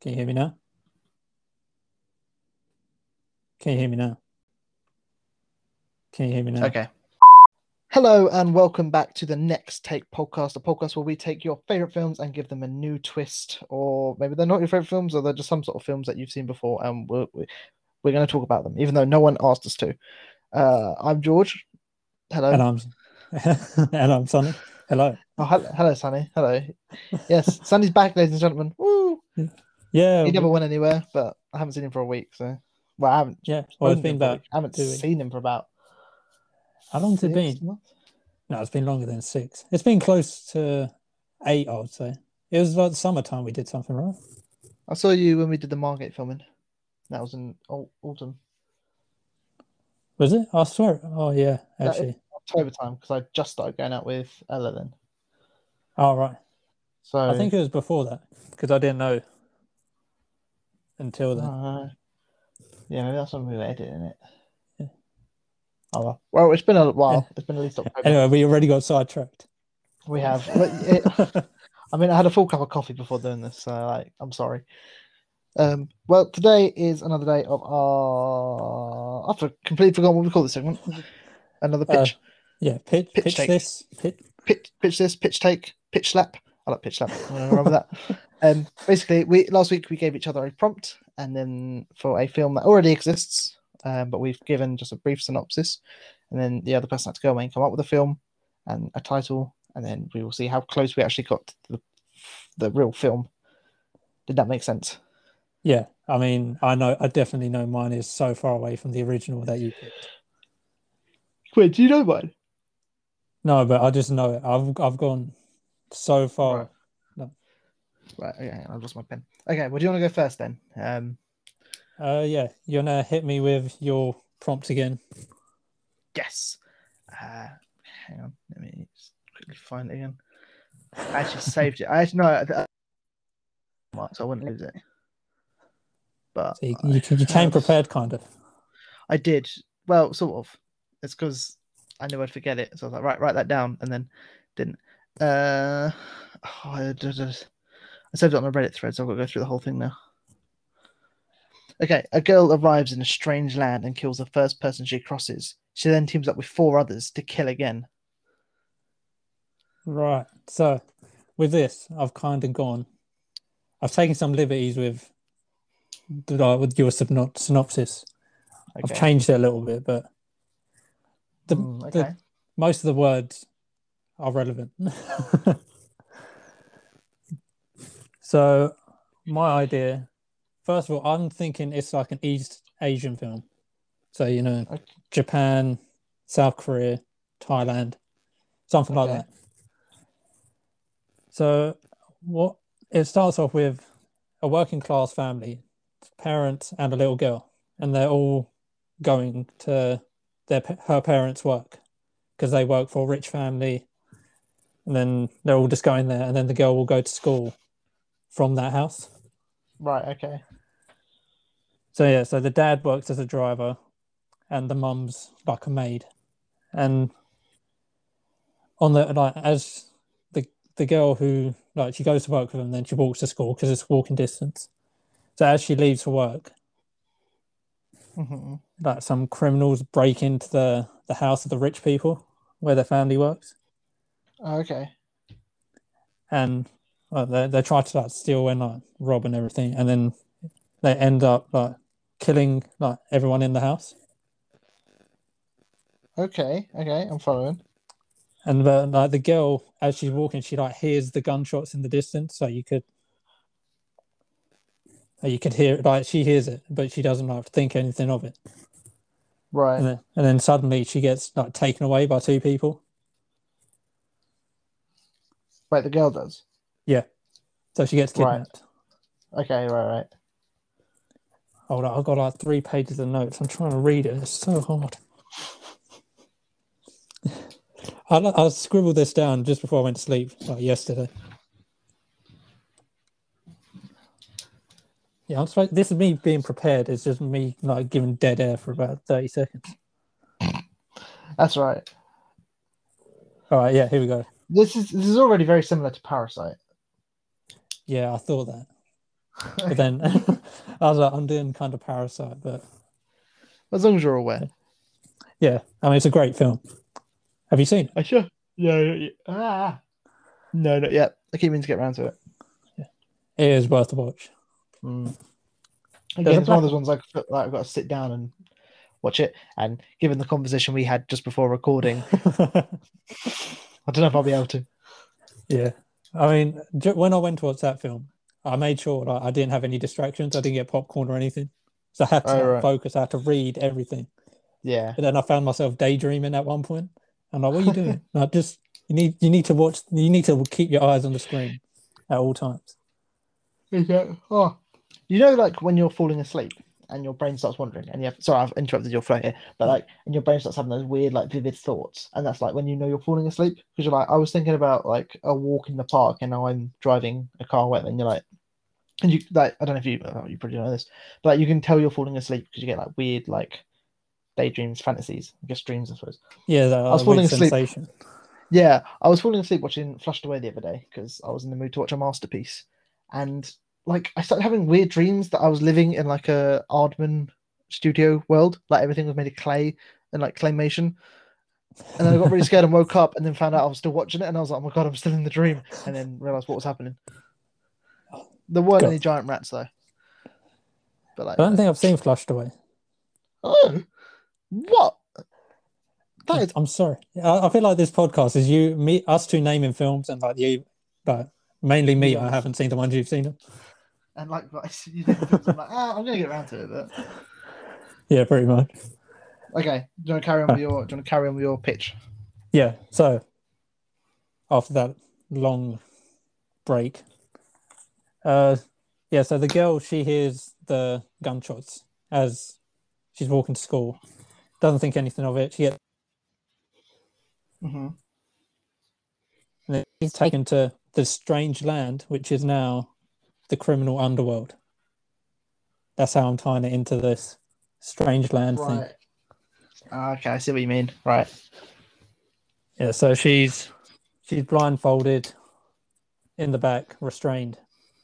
Can you hear me now? Can you hear me now? Can you hear me now? Okay. Hello and welcome back to the Next Take podcast, a podcast where we take your favorite films and give them a new twist, or maybe they're not your favorite films, or they're just some sort of films that you've seen before, and we're we're going to talk about them, even though no one asked us to. Uh, I'm George. Hello. And I'm and I'm Sonny. Hello. Oh, hello, hello, Sonny. Hello. Yes, Sonny's back, ladies and gentlemen. Woo! Yeah. He never went anywhere, but I haven't seen him for a week, so well, I haven't. Yeah. Well, it's been about. I haven't weeks. seen him for about. How long's it been? months. No, it's been longer than six. It's been close to eight, I would say. It was like summertime we did something, right? I saw you when we did the Margate filming. That was in au- autumn, Was it? I swear. Oh, yeah, actually. October time, because I just started going out with Ella then. Oh, right. So I think it was before that because I didn't know until then. Uh, yeah, maybe that's when we were editing it. Yeah. Oh well. Well, it's been a while. It's been at least October. Anyway, we already got sidetracked. We have. It, I mean, I had a full cup of coffee before doing this, so like, I'm sorry. Um, well, today is another day of our. I've completely forgotten what we call this segment. Another Uh, pitch, yeah, pitch, Pitch pitch, take. this. Pitch, pitch, pitch this, pitch take, pitch slap. I like pitch slap. I'm remember that. Um, basically, we last week we gave each other a prompt, and then for a film that already exists, um, but we've given just a brief synopsis, and then the other person had to go away and come up with a film and a title, and then we will see how close we actually got to the, the real film. Did that make sense? yeah, I mean, I know, I definitely know mine is so far away from the original that you picked. Wait, do you know mine? No, but I just know it. I've I've gone so far. Right. Right. Okay, I lost my pen. Okay. Well, do you want to go first then? Um, Uh, yeah, you're gonna hit me with your prompt again. Yes. Uh, hang on. Let me just quickly find it again. I actually saved it. I actually no, I- I- so I wouldn't lose it. But So you, you, you came prepared, kind of. I did. Well, sort of. It's because I knew I'd forget it, so I was like, right, write that down, and then didn't. Uh, oh, I, did- did- I saved it on my Reddit thread, so I've got to go through the whole thing now. Okay, a girl arrives in a strange land and kills the first person she crosses. She then teams up with four others to kill again. Right. So with this, I've kind of gone. I've taken some liberties with the- with your syno- synopsis. I've changed it a little bit, but the, Mm, the most of the words are relevant. so, my idea, first of all, I'm thinking it's like an East Asian film. So, you know, Okay. Japan, South Korea, Thailand, something like that. So, what it starts off with a working class family, parents and a little girl, and they're all going to their her parents' work because they work for a rich family, and then they're all just going there, and then the girl will go to school from that house. Right. Okay. So yeah, so the dad works as a driver, and the mum's like a maid, and on the like as the the girl who like she goes to work with them, then she walks to school because it's walking distance. So as she leaves for work, hmm like some criminals break into the the house of the rich people where their family works, Okay. and well, they they try to like steal and like rob and everything, and then they end up like killing like everyone in the house. Okay. Okay. I'm following. And the, like the girl, as she's walking, she like hears the gunshots in the distance, so you could, you could hear it. Like she hears it, but she doesn't like think anything of it. Right. And then, and then suddenly she gets like taken away by two people. Wait, the girl does. So she gets Right. kidnapped. Okay. Right. Right. Hold on, I've got like three pages of notes. I'm trying to read it. It's so hard. I I scribbled this down just before I went to sleep, like yesterday. Yeah, I'm supposed. This is me being prepared. It's just me like giving dead air for about thirty seconds. That's right. All right, yeah, here we go. This is this is already very similar to Parasite. Yeah, I thought that. But then I was like, I'm doing kind of Parasite, but As long as you're aware. yeah, I mean, it's a great film. Have you seen it? I sure. Yeah, yeah, yeah. Ah. No, not yet. I keep meaning to get around to it. Yeah. It is worth a watch. Mm. Again, it's one of those ones like, like I've got to sit down and watch it. And given the conversation we had just before recording, I don't know if I'll be able to. yeah, I mean, when I went to watch that film, I made sure like, I didn't have any distractions. I didn't get popcorn or anything, so I had to Oh, right. focus. I had to read everything. Yeah. But then I found myself daydreaming at one point. I'm like, "What are you doing?" like, just you need you need to watch. You need to keep your eyes on the screen at all times. Oh. You know, like when you're falling asleep and your brain starts wandering, and you have sorry, I've interrupted your flow here, but like, and your brain starts having those weird, like, vivid thoughts, and that's like when you know you're falling asleep because you're like, I was thinking about like a walk in the park, and now I'm driving a car away, and you're like, and you like, I don't know if you, oh, you probably know this, but like, you can tell you're falling asleep because you get like weird, like, daydreams, fantasies, I guess dreams, I suppose. Yeah, that was uh, falling asleep. sensation. Yeah, I was falling asleep watching Flushed Away the other day because I was in the mood to watch a masterpiece, and like I started having weird dreams that I was living in like a Aardman studio world, like everything was made of clay and like claymation. And then I got really scared and woke up, and then found out I was still watching it, and I was like, "Oh my god, I'm still in the dream!" And then realized what was happening. There weren't God. any giant rats though. But like, I don't think I've uh, seen Flushed Away. oh, what? That is I'm sorry. I, I feel like this podcast is you, me, us two naming films, and like you, but mainly me. I haven't seen the ones you've seen. Them. And like, like you know, I'm like, ah, I'm gonna get around to it. But... Yeah, pretty much. Okay, do you want to carry on with your? Do you want to carry on with your pitch? Yeah. So after that long break, uh, yeah. So the girl she hears the gunshots as she's walking to school. Doesn't think anything of it. She gets Mm-hmm. and then he's taken to the strange land, which is now the criminal underworld. That's how I'm tying it into this strange land thing. Right. Ah, Okay, I see what you mean. Right. Yeah, so she's she's blindfolded in the back, restrained,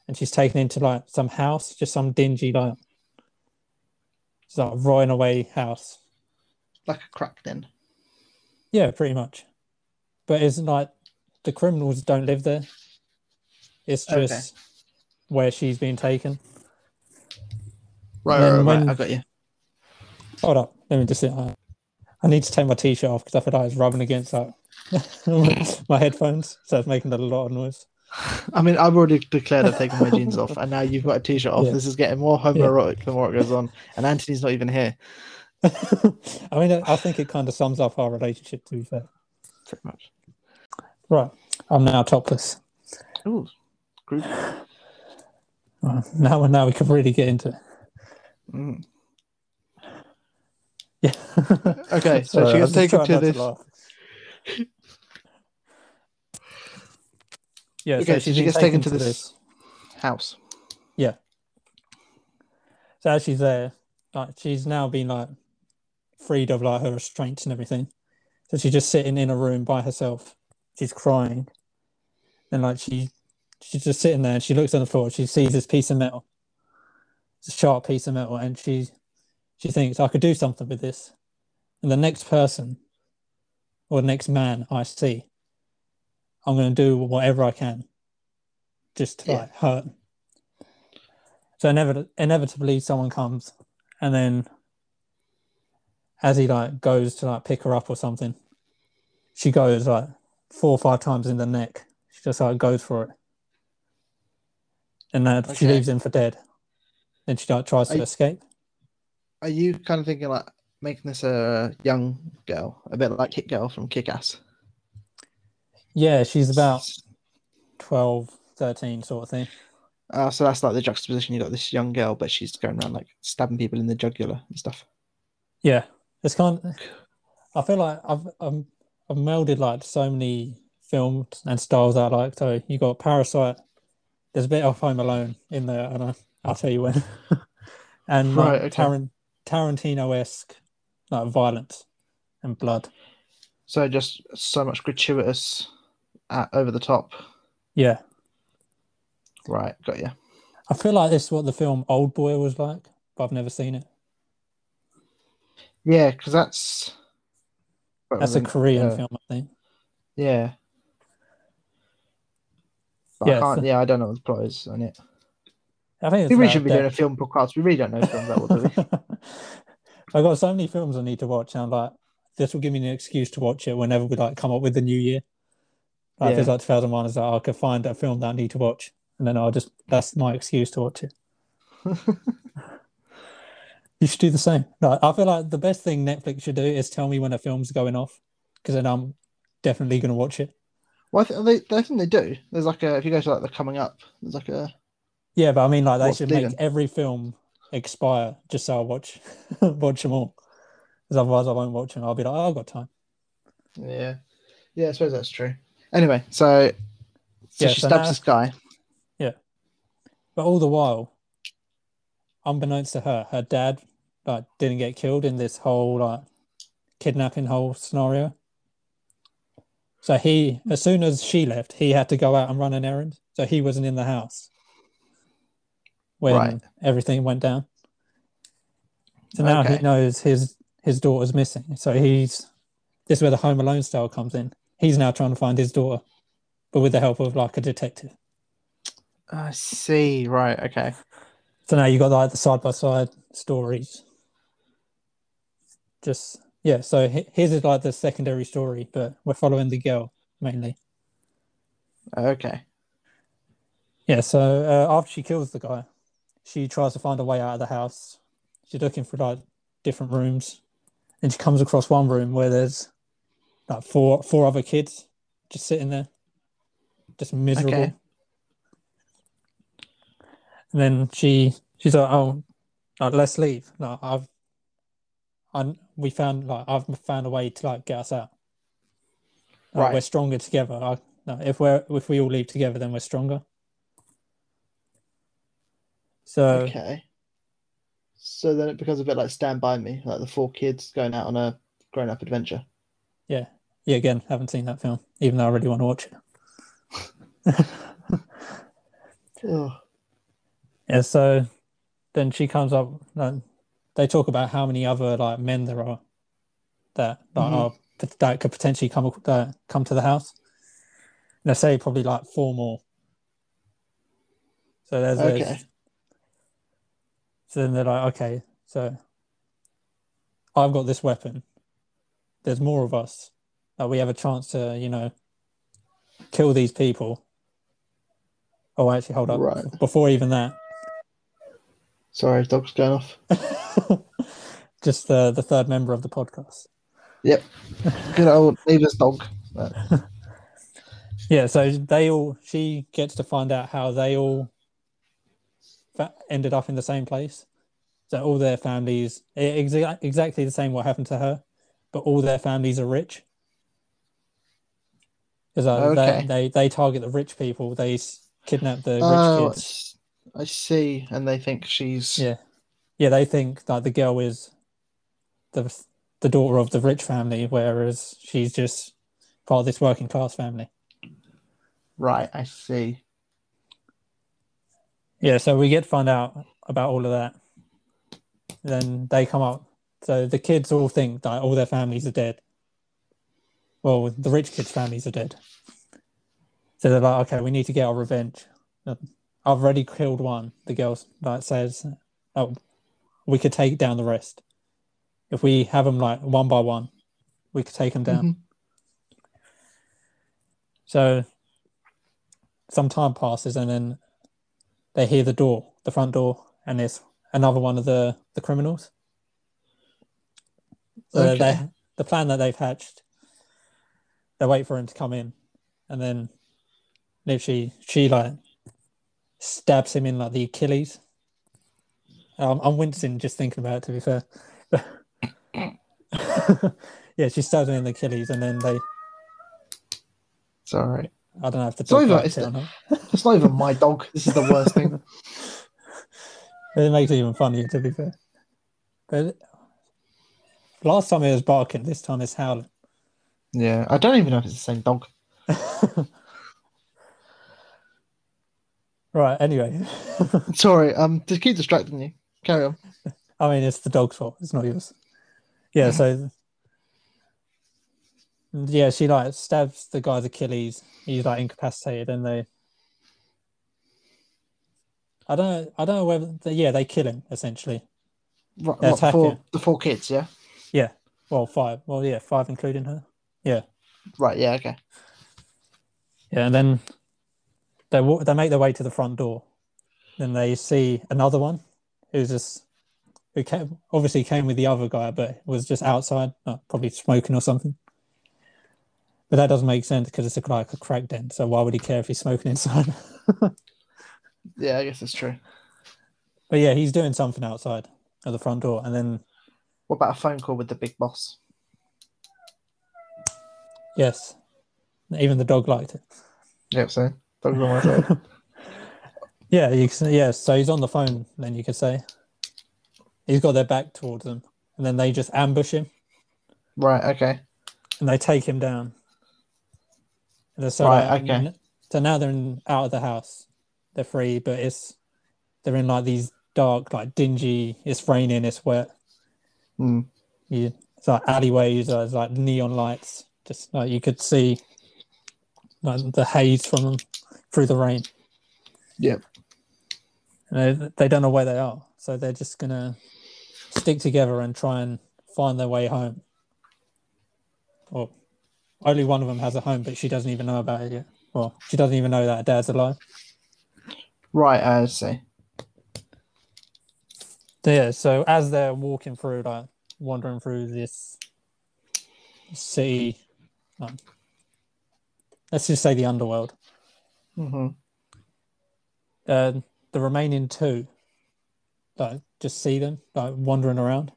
and she's taken into like some house, just some dingy like it's like a rotting away house. Like a crack den. Yeah, pretty much. But it's like the criminals don't live there. It's Okay. Where she's been taken. Right, right, right, when- right. I got you. Hold up, let me just sit. Uh, I need to take my t-shirt off because I feel like it's rubbing against like, my headphones, so it's making a lot of noise. I mean, I've already declared I've taken my jeans off, and now you've got a t-shirt off. Yeah. This is getting more homoerotic the more it goes on, and Anthony's not even here. I mean, I think it kind of sums up our relationship. To be fair, Pretty much. right? I'm now topless. Ooh, group. Uh, Now, now we can really get into it. Mm. Yeah. Okay, so Sorry, she gets taken to this-. Yeah, Okay, so she's she gets taken to this- House. Yeah. So as she's there, like she's now been like freed of like her restraints and everything. So she's just sitting in a room by herself. She's crying. And like she she's just sitting there and she looks on the floor, she sees this piece of metal. It's a sharp piece of metal, and she she thinks I could do something with this. And the next person or the next man I see, I'm gonna do whatever I can just to Yeah. like hurt. So inevit- inevitably someone comes and then as he like goes to like pick her up or something, she goes like four or five times in the neck. She just like goes for it. And then she leaves him for dead. Then she like tries to I- escape. Are you kind of thinking like making this a young girl, a bit like Hit Girl from Kick Ass? Yeah, she's about 12, 13 sort of thing. Uh, so that's like the juxtaposition. You got this young girl, but she's going around like stabbing people in the jugular and stuff. Yeah, it's kind. I feel like I've I've, I've melded like so many films and styles I like. So you got Parasite. There's a bit of Home Alone in there, and I, I'll tell you when. and like, Right, okay. Taran, Tarantino esque like violence and blood. So just so much gratuitous, uh, over the top. Yeah, Right, got you. I feel like this is what the film Old Boy was like, but I've never seen it. Yeah, because that's That's a Korean uh, film, I think. Yeah. But Yeah, I can't, so- yeah, I don't know what the plot is on it. I think We really should be that- doing a film podcast. We really don't know films that well, do we? I've got so many films I need to watch, and I'm like, this will give me an excuse to watch it whenever we like come up with the new year. Like Yeah. like 2001, it's like I could find a film that I need to watch, and then I'll just that's my excuse to watch it. you should do the same. Like, I feel like the best thing Netflix should do is tell me when a film's going off, because then I'm definitely going to watch it. Well, I, th- they, I think they do. There's like a, if you go to like the coming up, there's like a, Yeah, but I mean, like they should leaving? make every film expire just so I watch watch them all. Because otherwise, I won't watch them. I'll be like, oh, I've got time. yeah. Yeah, I suppose that's true. Anyway, so, so Yeah, she so stabs now- this guy. Yeah, but all the while, unbeknownst to her, her dad like didn't get killed in this whole like kidnapping whole scenario. So he, as soon as she left, he had to go out and run an errand. So he wasn't in the house when Right. everything went down. So now Okay. he knows his his daughter's missing. So he's this is where the Home Alone style comes in. He's now trying to find his daughter, but with the help of like a detective. I see. Right. Okay. So now you got like the side by side stories. Just yeah, so his is like the secondary story, but we're following the girl mainly. Okay. Yeah, so uh, after she kills the guy, she tries to find a way out of the house. She's looking for like different rooms, and she comes across one room where there's like four four other kids just sitting there, just miserable. Okay. And then she she's like, "Oh, like, let's leave." Like I've, I we found like I've found a way to like get us out. Right. we're stronger together. I, no, if we're if we all leave together, then we're stronger. So Okay. So then it becomes a bit like Stand By Me, like the four kids going out on a grown up adventure. yeah, yeah. Again, haven't seen that film, even though I really want to watch it. Oh, Yeah, so then she comes up. Like, they talk about how many other like men there are that that Mhm. are that could potentially come uh, come to the house. And they say probably like four more. So there's, there's Okay. so then they're like, okay, so I've got this weapon. There's more of us. That we have a chance to, you know, kill these people. Oh, actually, hold up. Right. Before even that, sorry, dog's going off. just the the third member of the podcast. Yep. Good old neighbour's dog. Yeah, so they all she gets to find out how they all ended up in the same place. So all their families exa- exactly the same what happened to her, but all their families are rich. Because uh, Okay. they, they they target the rich people. They kidnap the rich Oh, kids. I see. And they think she's. Yeah, yeah. They think that the girl is the the daughter of the rich family, whereas she's just part of this working class family. Right, I see. Yeah, so we get to find out about all of that. Then they come up. So the kids all think that all their families are dead. Well, the rich kids' families are dead. So they're like, okay, we need to get our revenge. I've already killed one. The girl like says, oh, we could take down the rest. If we have them like one by one, we could take them down. Mhm. So some time passes and then they hear the door, the front door, and there's another one of the, the criminals. So Okay. they the plan that they've hatched, they wait for him to come in and then literally she like stabs him in like the Achilles. Um, I'm wincing just thinking about it to be fair. yeah, she stabs him in the Achilles and then they It's all right. I don't have to. It's not even- it's not. It's not even my dog. This is the worst thing. It makes it even funnier, to be fair. But last time it was barking, this time it's howling. Yeah, I don't even know if it's the same dog. Right. Anyway, Sorry, um, to keep distracting you. Carry on. I mean, it's the dog's fault. It's not yours. Yeah. So. Yeah, she like stabs the guy's Achilles. He's like incapacitated, and they. I don't know. I don't know whether. They, yeah, they kill him essentially. Right, what, attack for the four kids, yeah. Yeah. Well, five. Well, yeah, five including her. Yeah. Right, yeah, okay. Yeah, and then they walk, they make their way to the front door. Then they see another one who's just who came obviously came with the other guy, but was just outside, uh, probably smoking or something. But that doesn't make sense because it's a, like a crack den. So why would he care if he's smoking inside? Yeah, I guess that's true. but yeah, he's doing something outside at the front door, and then What about a phone call with the big boss? yes, even the dog liked it. Yep, so dog's on my side. Yeah, you can, yeah. So he's on the phone. Then you could say he's got their back towards them, and then they just ambush him. right, okay. and they take him down. And so, Right, like, okay. So now they're in, out of the house. They're free, but it's they're in like these dark, like dingy. It's raining. It's wet. Hmm. You, it's like alleyways. There's like neon lights. Just like you could see, like the haze from them through the rain. Yep. They, they don't know where they are, so they're just gonna stick together and try and find their way home. Or only one of them has a home, but she doesn't even know about it yet. Well, she doesn't even know that her dad's alive. Right, I see. So, yeah, so as they're walking through, like wandering through this city, um, let's just say the underworld, hmm uh, the remaining two, like just see them like wandering around.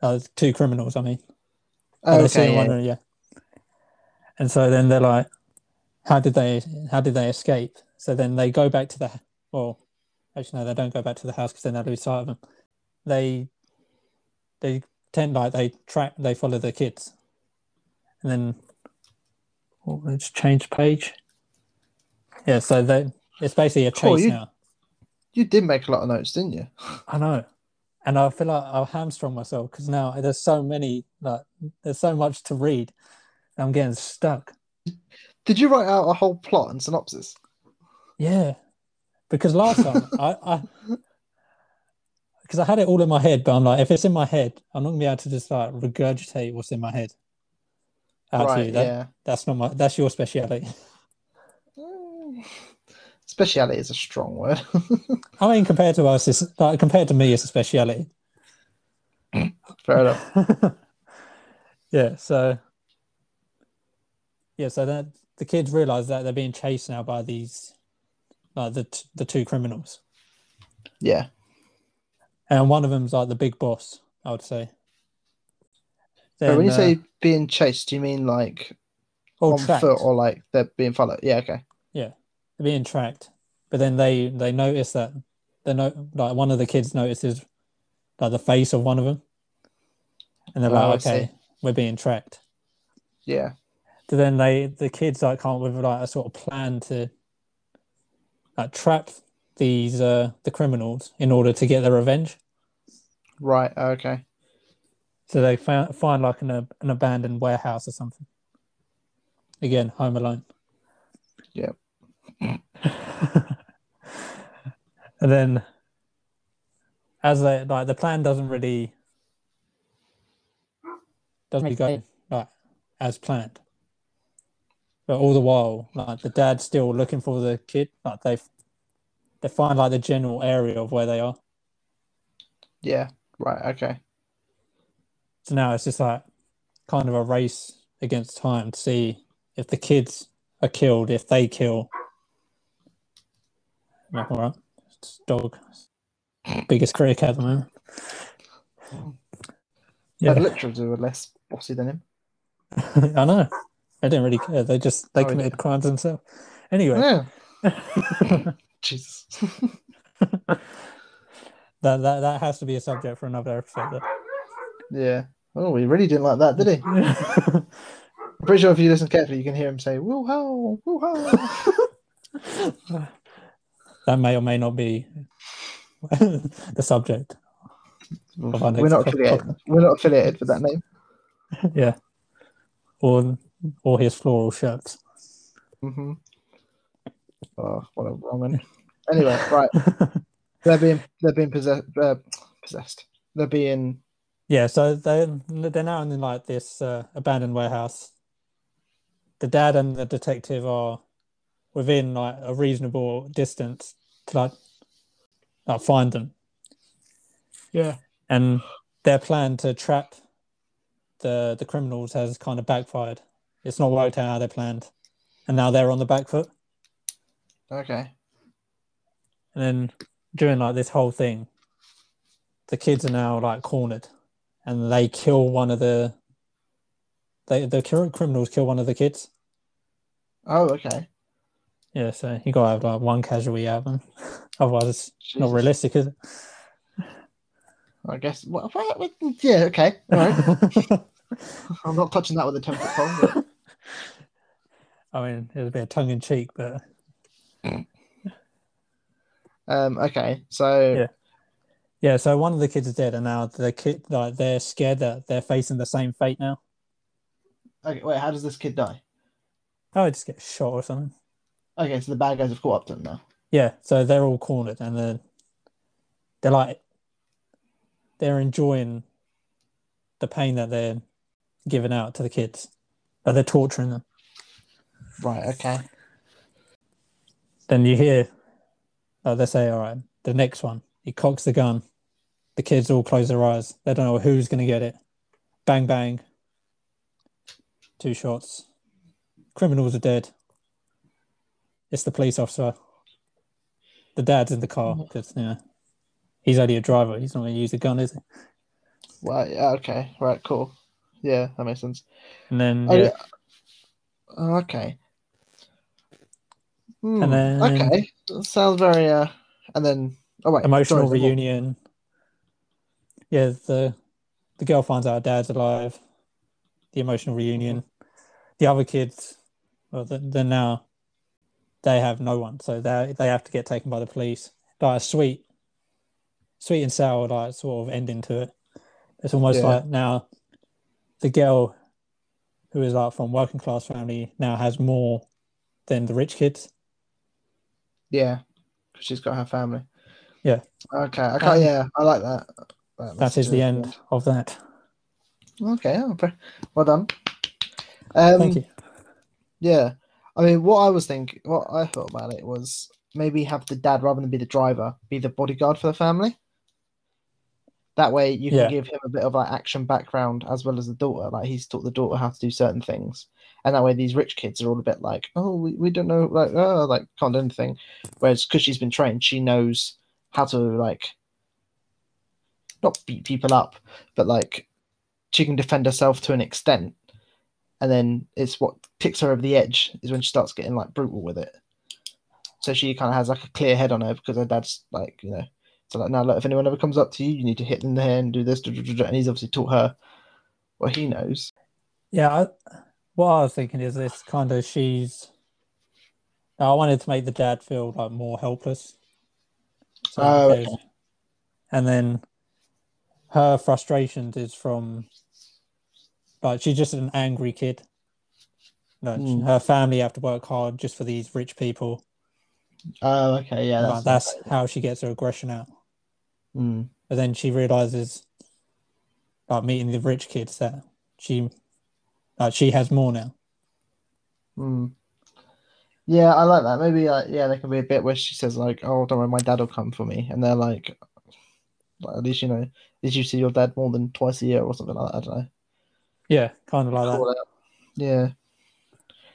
Uh, two criminals, I mean. Oh, okay, yeah. yeah. And so then they're like, "How did they? How did they escape?" So then they go back to the. Well, actually, no, they don't go back to the house because then they lose sight of them. They, they tend like they track, they follow the kids, and then, oh, let's change page. Yeah, so they it's basically a Cool, chase you- now. You did make a lot of notes, didn't you? I know. And I feel like I'll hamstrung myself because now there's so many, like, there's so much to read. I'm getting stuck. Did you write out a whole plot and synopsis? Yeah. Because last time I, I, because I had it all in my head, but I'm like, if it's in my head, I'm not gonna be able to just like regurgitate what's in my head. Out to right, you. That, yeah. That's not my, that's your speciality. Mm. Speciality is a strong word. I mean, compared to us, it's like, compared to me, it's a speciality. Fair enough. yeah so yeah so that the kids realize that they're being chased now by these like the t- the two criminals Yeah. and one of them's like the big boss i would say But when you Then, say uh, being chased, do you mean like on tracked. foot or like they're being followed? Yeah, okay. they're being tracked but then they they notice that they know like one of the kids notices like the face of one of them and they're Oh, like okay we're being tracked Yeah. So then they the kids like come up with like a sort of plan to like trap these uh the criminals in order to get their revenge. Right, okay. So they find find like an an abandoned warehouse or something. Again, Home Alone. Yep. And then as they like the plan doesn't really doesn't really go like as planned. But all the while, like the dad's still looking for the kid. Like they they find like the general area of where they are. Yeah. Right, okay. So now it's just like kind of a race against time to see if the kids are killed, if they kill. Yeah, all right. It's dog. Biggest critic at the moment. Yeah. Yeah, The literals were less bossy than him. I know. They didn't really care. They just they Oh, yeah. committed crimes themselves. Anyway, Yeah. Jesus. that, that that has to be a subject for another episode. yeah. Oh, he really didn't like that, did he? though. I'm pretty sure if you listen carefully, you can hear him say, woo ho, woo ho. That may or may not be the subject. Of our We're not affiliated. We're not affiliated with that name. yeah, or or his floral shirts. Mm-hmm. Oh, what a wrong one. Anyway, right. They're being they're being possessed. Uh, possessed. They're being Yeah, so they they're now in like this uh, abandoned warehouse. The dad and the detective are within like a reasonable distance to like, like find them, yeah. and their plan to trap the the criminals has kind of backfired. It's not worked out how they planned, and now they're on the back foot. Okay. And then during like this whole thing, the kids are now like cornered, and they kill one of the. They the cr- criminals kill one of the kids. Oh, okay. Yeah, so you gotta have like one casualty out of them, otherwise it's not realistic, is it? I guess. What- yeah. Okay. All right. I'm not touching that with a ten foot pole. I mean, it was a bit tongue in cheek, but Um. Okay. So. Yeah. yeah. So one of the kids is dead, and now the kid like they're scared that they're facing the same fate now. Okay. Wait. How does this kid die? Oh, I just get shot or something. Okay. So the bad guys have caught up to them now. Yeah, so they're all cornered and they're they're like they're enjoying the pain that they're giving out to the kids. But they're torturing them. Right. Okay. Then you hear uh, they say, all right, the next one, he cocks the gun. The kids all close their eyes. They don't know who's gonna get it. Bang bang. Two shots. Criminals are dead. It's the police officer. The dad's in the car because yeah, he's only a driver. He's not going to use the gun, is he? Well. Yeah. Okay. Right. Cool. Yeah. That makes sense. And then Oh, yeah, yeah. Oh, okay. Hmm, And then- okay, That sounds very. Uh, and then oh wait, emotional sorry, there's more. reunion. Yeah, the the girl finds out her dad's alive. The emotional reunion. The other kids, well, th- then now they have no one, so they they have to get taken by the police. Like a sweet, sweet and sour, like sort of ending to it. It's almost Yeah. like now the girl who is like from working class family now has more than the rich kids. Yeah, because she's got her family. Yeah. Okay. I can't. Um, yeah, I like that. that That is the end of that. Okay. Oh, well done. Um, Thank you. Yeah. I mean, what I was thinking, what I thought about it was maybe have the dad, rather than be the driver, be the bodyguard for the family. That way, you can Yeah. give him a bit of like action background as well as the daughter. Like he's taught the daughter how to do certain things, and that way these rich kids are all a bit like, oh, we, we don't know, like, oh, like can't do anything. Whereas because she's been trained, she knows how to like not beat people up, but like she can defend herself to an extent. And then it's what ticks her over the edge is when she starts getting like brutal with it. So she kind of has like a clear head on her because her dad's like, you know, so like now, look, if anyone ever comes up to you, you need to hit them in the head and do this, and he's obviously taught her what he knows. Yeah, I, what I was thinking is this kind of she's. I wanted to make the dad feel like more helpless. So Oh, okay. And then her frustrations is from like she's just an angry kid. No, Hmm. her family have to work hard just for these rich people. Oh, okay, yeah, that's, that's how she gets her aggression out. Mm, But then she realizes, like meeting the rich kids, that she, like she has more now. mm. Yeah, I like that. Maybe, like, yeah, there can be a bit where she says like, "Oh, don't worry, my dad will come for me," and they're like, like, "At least you know, did you see your dad more than twice a year or something like that?" I don't know. Yeah, kind of like that. Yeah,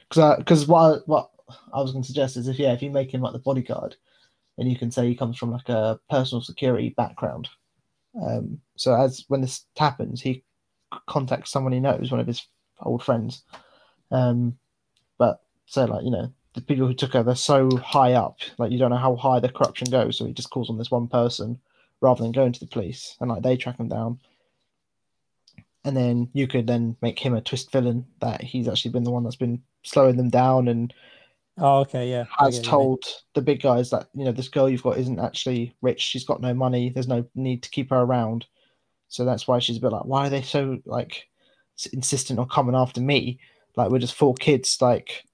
because because what I, what I was going to suggest is if yeah, if you make him like the bodyguard, then you can say he comes from like a personal security background. Um, so as when this happens, he contacts someone he knows, one of his old friends. Um, but so like you know the people who took her, they're so high up, like you don't know how high the corruption goes. So he just calls on this one person rather than going to the police, and like they track him down and then you could then make him a twist villain that he's actually been the one that's been slowing them down and Oh, okay, yeah. Has get what you mean. told the big guys that you know this girl you've got isn't actually rich. She's got no money. There's no need to keep her around. So that's why she's a bit like, why are they so like insistent on coming after me? Like we're just four kids. Like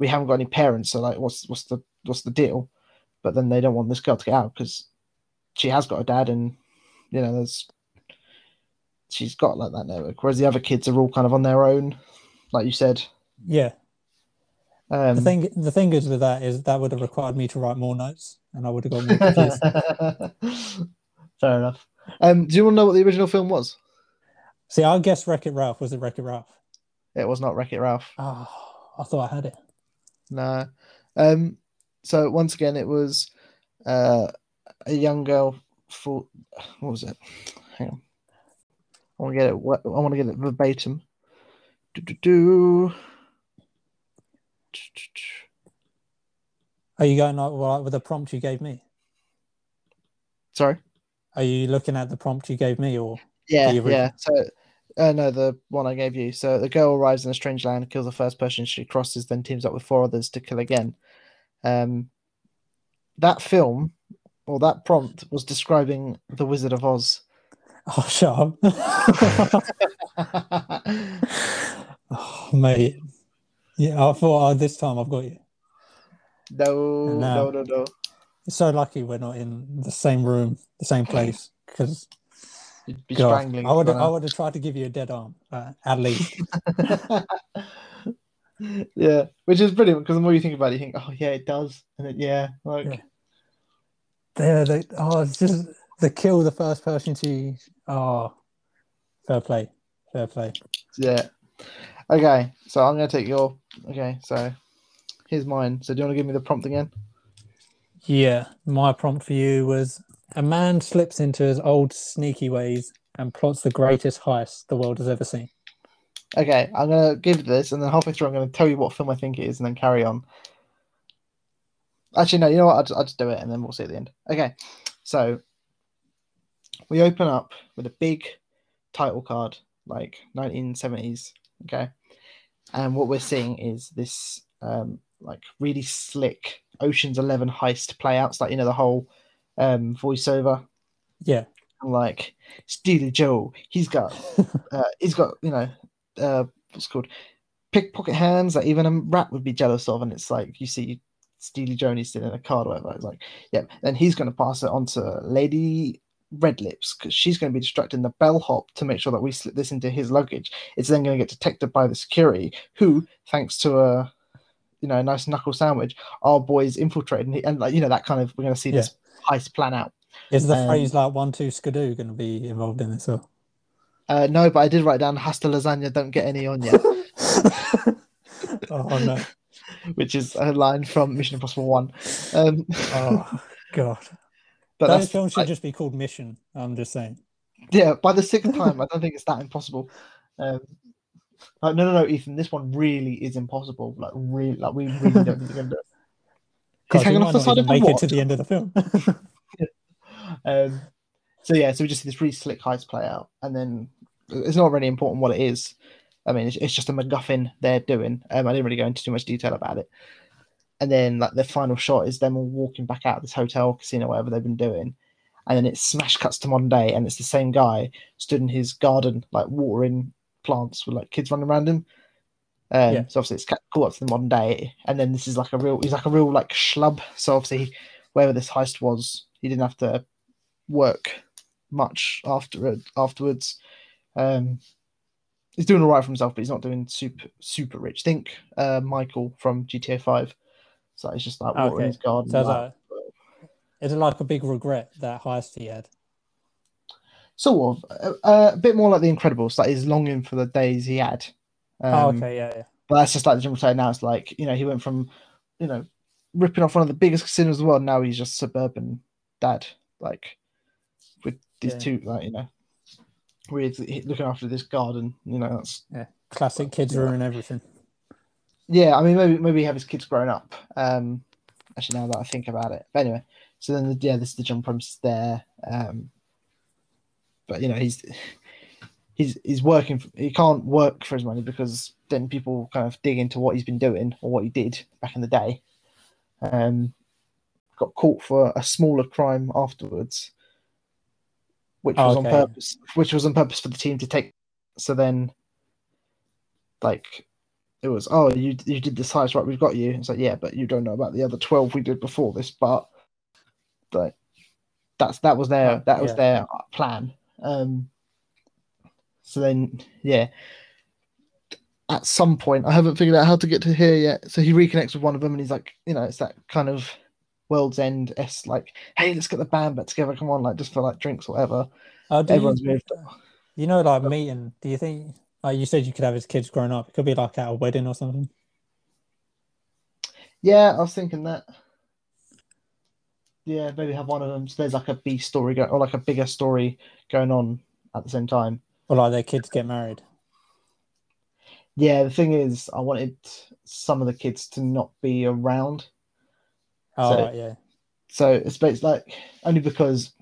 we haven't got any parents. So like, what's what's the what's the deal? But then they don't want this girl to get out because she has got a dad, and you know there's she's got like that network. Whereas the other kids are all kind of on their own, like you said. Yeah. Um, The thing the thing is with that is that would have required me to write more notes and I would have got more confused. Fair enough. Um, do you want to know what the original film was? See, I guess Wreck It Ralph was it Wreck It Ralph? It was not Wreck It Ralph. Oh, I thought I had it. No. Um, so once again, it was uh, a young girl. For what was it? Hang on. I want to get it. I want to get it verbatim. Do, do, do. Are you going like, with the prompt you gave me? Sorry. Are you looking at the prompt you gave me or Yeah, yeah. So, uh, no, the one I gave you. So the girl arrives in a strange land, kills the first person she crosses, then teams up with four others to kill again. Um, that film or that prompt was describing the Wizard of Oz. Oh shut up. oh, mate. Yeah, I thought oh, this time I've got you. no, And no, no, no. It's so lucky we're not in the same room, the same place. Because You'd be God, strangling. I would by I would have tried to give you a dead arm, uh, at least. yeah, which is brilliant because the more you think about it, you think, oh yeah, it does, and it, yeah, like Yeah. There, they, oh, it's just the kill the first person to. Oh, fair play, fair play. Yeah. Okay, so I'm gonna take your. Okay, so here's mine. So do you want to give me the prompt again? Yeah, my prompt for you was a man slips into his old sneaky ways and plots the greatest heist the world has ever seen. Okay, I'm gonna give this, and then halfway through, I'm gonna tell you what film I think it is, and then carry on. Actually, no. You know what? I'll just, I'll just do it, and then we'll see at the end. Okay, so we open up with a big title card, like 1970s. Okay, and what we're seeing is this um, like really slick Ocean's Eleven heist play outs, like you know the whole um, voiceover Yeah, like Steely Joe. He's got uh, he's got you know uh, what's it called pickpocket hands that even a rat would be jealous of, and it's like you see Steely Joe and he's sitting in a card or whatever. It's like yeah, then he's going to pass it on to Lady Red Lips because she's going to be distracting the bellhop to make sure that we slip this into his luggage. It's then going to get detected by the security, who thanks to a you know a nice knuckle sandwich, our boys infiltrated and, he, and like you know that kind of we're going to see this heist plan out. is the Um, phrase like one two skidoo going to be involved in this? Or Uh, no, but I did write down "Hasta lasagna, don't get any on yet. oh no! which is a line from Mission Impossible One. Um, Oh god! But That film should like, just be called Mission. I'm just saying. yeah, by the sixth time, I don't think it's that impossible. Um, like, no, no, no, Ethan, this one really is impossible. Like, really, like we really don't think you're gonna do it. He's hanging off the side of a make it to the end of the film. Um, so yeah, so we just see this really slick heist play out, and then it's not really important what it is. I mean, it's, it's just a MacGuffin they're doing. Um, I didn't really go into too much detail about it. And then like the final shot is them all walking back out of this hotel, casino, whatever they've been doing, and then it smash cuts to modern day, and it's the same guy stood in his garden, like watering plants with like kids running around him. Um, Yeah. So obviously it's ca- cool up to the modern day, and then this is like a real, he's like a real like schlub. So obviously, wherever this heist was, he didn't have to work much after afterwards. Um, he's doing all right for himself, but he's not doing super super rich. Think uh, Michael from GTA Five. So he's just like watering Okay. his garden. So it's like- is it like a big regret that heist he had? sort of uh, uh, a bit more like the Incredibles. Like he's longing for the days he had. Um, oh, okay, yeah, yeah. But that's just like the general say now. It's like you know he went from you know ripping off one of the biggest casinos in the world. Now he's just suburban dad, like with these Yeah. two, like you know, with looking after this garden. You know, that's Yeah, Classic kids ruin everything. Yeah. I mean, maybe maybe have his kids grown up. Um, actually, now that I think about it, but anyway. So then, the, yeah, this is the jump premise there. Um, but you know, he's he's he's working. For, he can't work for his money because then people kind of dig into what he's been doing or what he did back in the day. Um, got caught for a smaller crime afterwards, which was Okay. on purpose. Which was on purpose for the team to take. So then, like, it was oh you you did this heist right we've got you. It's like yeah, but you don't know about the other twelve we did before this. But like that's that was their that was yeah. their plan. Um. So then yeah. At some point, I haven't figured out how to get to here yet. So he reconnects with one of them, and he's like, you know, it's that kind of World's End s like, hey, let's get the band back together. Come on, like just for like drinks or whatever. Uh, Everyone's you, moved. you know, like meeting. Do you think? Like you said, you could have his kids growing up. It could be like at a wedding or something. Yeah, I was thinking that. Yeah, maybe have one of them. So there's like a B story go or like a bigger story going on at the same time. Or like their kids get married. Yeah, the thing is, I wanted some of the kids to not be around. Oh, So- right, yeah. So it's based like only because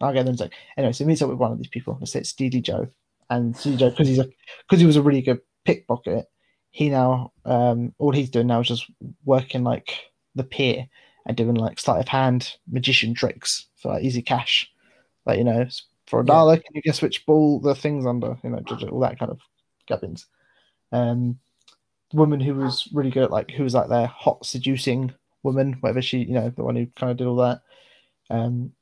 I'll get them to anyway. So meets up with one of these people. Let's say it's DD Joe, and Joe because he's a because he was a really good pickpocket. He now um all he's doing now is just working like the pier and doing like sleight of hand magician tricks for like easy cash. Like you know, for a Yeah. dollar, can you guess which ball the thing's under? You know, all that kind of gubbins. Um, the woman who was really good at like who was like their hot seducing woman, whatever she, you know, the one who kind of did all that. Um,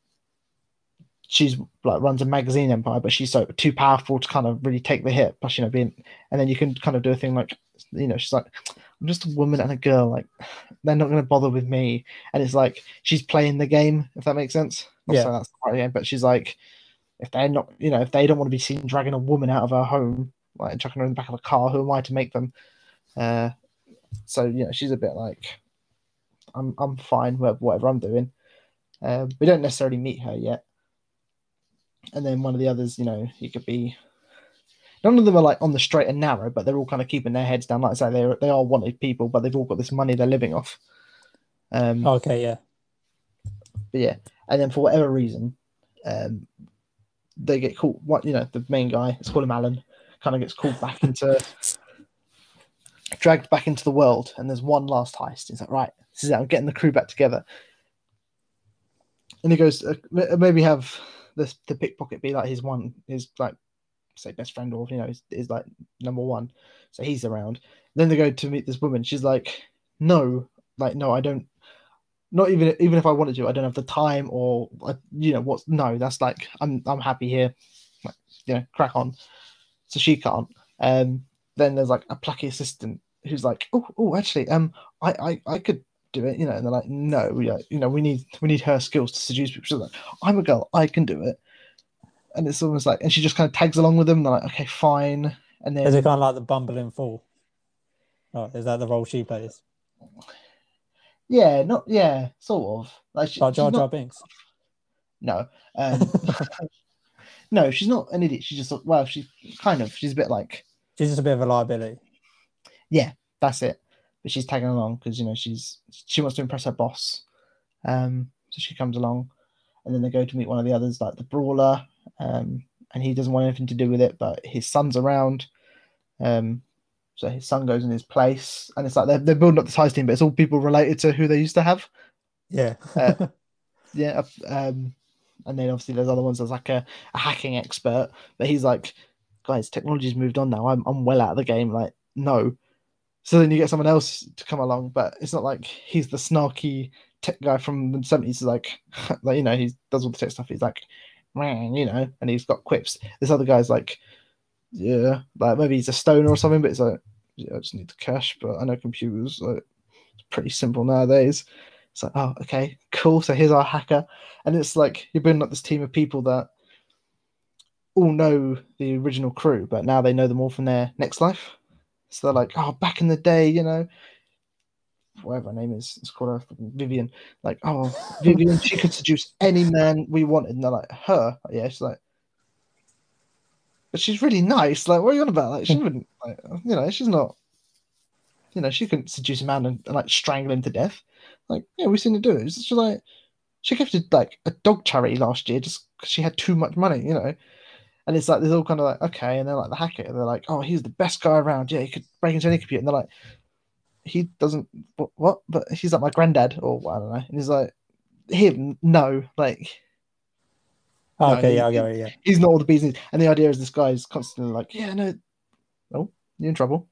she's like runs a magazine empire, but she's so too powerful to kind of really take the hit. Plus, you know, being and then you can kind of do a thing like, you know, she's like, I'm just a woman and a girl. Like, they're not going to bother with me. And it's like she's playing the game, if that makes sense. Not Yeah. that's but she's like, if they're not, you know, if they don't want to be seen dragging a woman out of her home, like chucking her in the back of a car, who am I to make them? Uh, so you know, she's a bit like, I'm I'm fine with whatever I'm doing. Uh, we don't necessarily meet her yet. And then one of the others, you know, he could be. None of them are like on the straight and narrow, but they're all kind of keeping their heads down. Like I say, they they are wanted people, but they've all got this money they're living off. Um, Okay, yeah. but yeah, and then for whatever reason, um, they get caught. What you know, the main guy, let's call him Alan, kind of gets called back into, dragged back into the world. And there's one last heist. He's like, right, this is it. I'm getting the crew back together. And he goes, uh, maybe have this the pickpocket be like his one, his like, say best friend or you know, is, is like number one. So he's around. Then they go to meet this woman. She's like, no, like no, I don't not even even if I wanted to, I don't have the time or you know what's no. That's like I'm I'm happy here, like you know, crack on. So she can't. Um, then there's like a plucky assistant who's like, oh oh, actually, um, I I I could do it, you know. And they're like, no, we uh, you know we need we need her skills to seduce people. She's like, I'm a girl, I can do it. And it's almost like, and she just kind of tags along with them. They're like, okay, fine. And then Is it kind of like the bumbling fool? Oh, is that the role she plays? yeah, not yeah, sort of like she, Like she's Jar not- Jar Binks. No. Um, no, she's not an idiot. She's just well, she's kind of. She's a bit like She's just a bit of a liability. Yeah, that's it. But she's tagging along because you know she's she wants to impress her boss. Um, so she comes along, and then they go to meet one of the others, like the brawler. Um, and he doesn't want anything to do with it, but his son's around. Um, so his son goes in his place, and it's like they're, they're building up this heist team, but it's all people related to who they used to have. Yeah. Uh, yeah um and then obviously there's other ones there's like a, a hacking expert but he's like guys technology's moved on now I'm, I'm well out of the game like no so then you get someone else to come along but it's not like he's the snarky tech guy from the 70s He's like like you know he does all the tech stuff he's like man, you know and he's got quips this other guy's like yeah like maybe he's a stoner or something but it's like yeah i just need the cash but i know computers like it's pretty simple nowadays it's like, oh, okay, cool. So here's our hacker. And it's like you're building up this team of people that all know the original crew, but now they know them all from their next life. So they're like, oh, back in the day, you know, whatever her name is, it's called her Vivian. Like, oh, Vivian, she could seduce any man we wanted. And they're like, her? Yeah, she's like, but she's really nice. Like, what are you on about? Like, she hmm. wouldn't, like, you know, she's not, you know, she couldn't seduce a man and, and like strangle him to death. Like, yeah, we've seen her do it. It's just like she gifted like a dog charity last year just because she had too much money, you know. And it's like there's all kind of like okay, and they're like the hacker, they're like, oh, he's the best guy around. Yeah, he could break into any computer. And they're like, he doesn't what, what? But he's like my granddad, or I don't know. And he's like, him, no, like Oh, No, okay, he- yeah, I get it. Yeah. he's not all the business. And the idea is this guy is constantly like, yeah, no, oh, you're in trouble.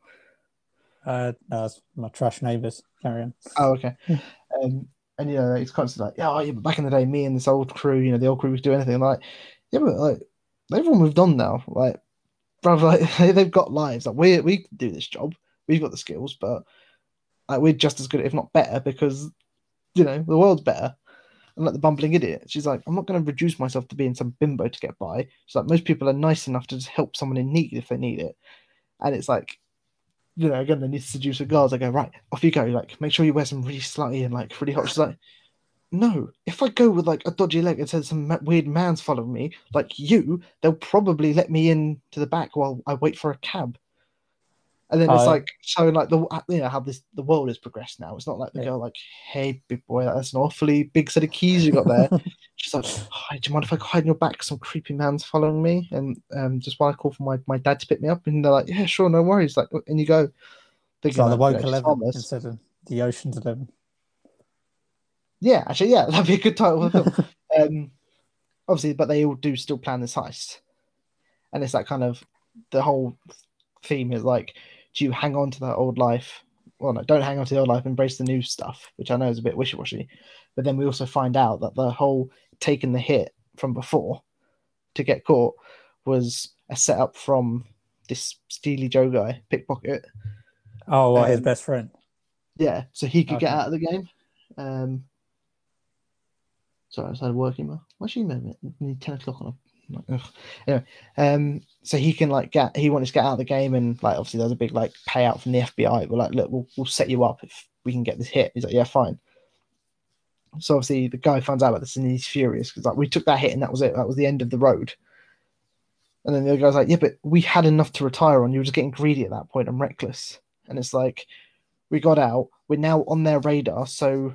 Uh, no, that's my trash neighbours. Carry on. Oh, okay. Um, and you know, he's constantly like, yeah, oh, yeah, but back in the day, me and this old crew, you know, the old crew was do anything. I'm like, yeah, but like, they've all moved on now. Like, brother, like, they've got lives. Like, we we do this job. We've got the skills, but like, we're just as good, if not better, because you know the world's better. And like the bumbling idiot, she's like, I'm not going to reduce myself to being some bimbo to get by. She's like, most people are nice enough to just help someone in need if they need it. And it's like, you know, again, they need to seduce the girls. I go, right, off you go. Like, make sure you wear some really slutty and like really hot. She's like, no, if I go with like a dodgy leg and says some weird man's following me, like you, they'll probably let me in to the back while I wait for a cab. And then it's Oh. like showing like the you know how this the world has progressed now. It's not like the Yeah. girl like, hey big boy, that's an awfully big set of keys you got there. She's like, Hi, do you mind if I hide in your back? Some creepy man's following me, and um, just while I call for my, my dad to pick me up, and they're like, Yeah, sure, no worries. Like, and you go, It's like the woke you know, eleven harmless. instead of the ocean's eleven. Yeah, actually, yeah, that'd be a good title for the film. um, obviously, but they all do still plan this heist, and it's that kind of the whole theme is like, do you hang on to that old life? Well, no, don't hang on to the old life, embrace the new stuff, which I know is a bit wishy washy. But then we also find out that the whole taking the hit from before to get caught was a setup from this Steely Joe guy, pickpocket. Oh, well, his Um, best friend. Yeah, so he could get out of the game. Um, sorry, I started working. a work email. Why's? It need ten o'clock on. I'm like. Anyway, um, so he can like get he wanted to get out of the game, and like obviously there's a big like payout from the FBI. We're like, look, we'll we'll set you up if we can get this hit. He's like, yeah, fine. So obviously the guy finds out about this and he's furious because like we took that hit and that was it. That was the end of the road. And then the other guy's like, yeah, but we had enough to retire on. You were just getting greedy at that point and reckless. And it's like, we got out. We're now on their radar, so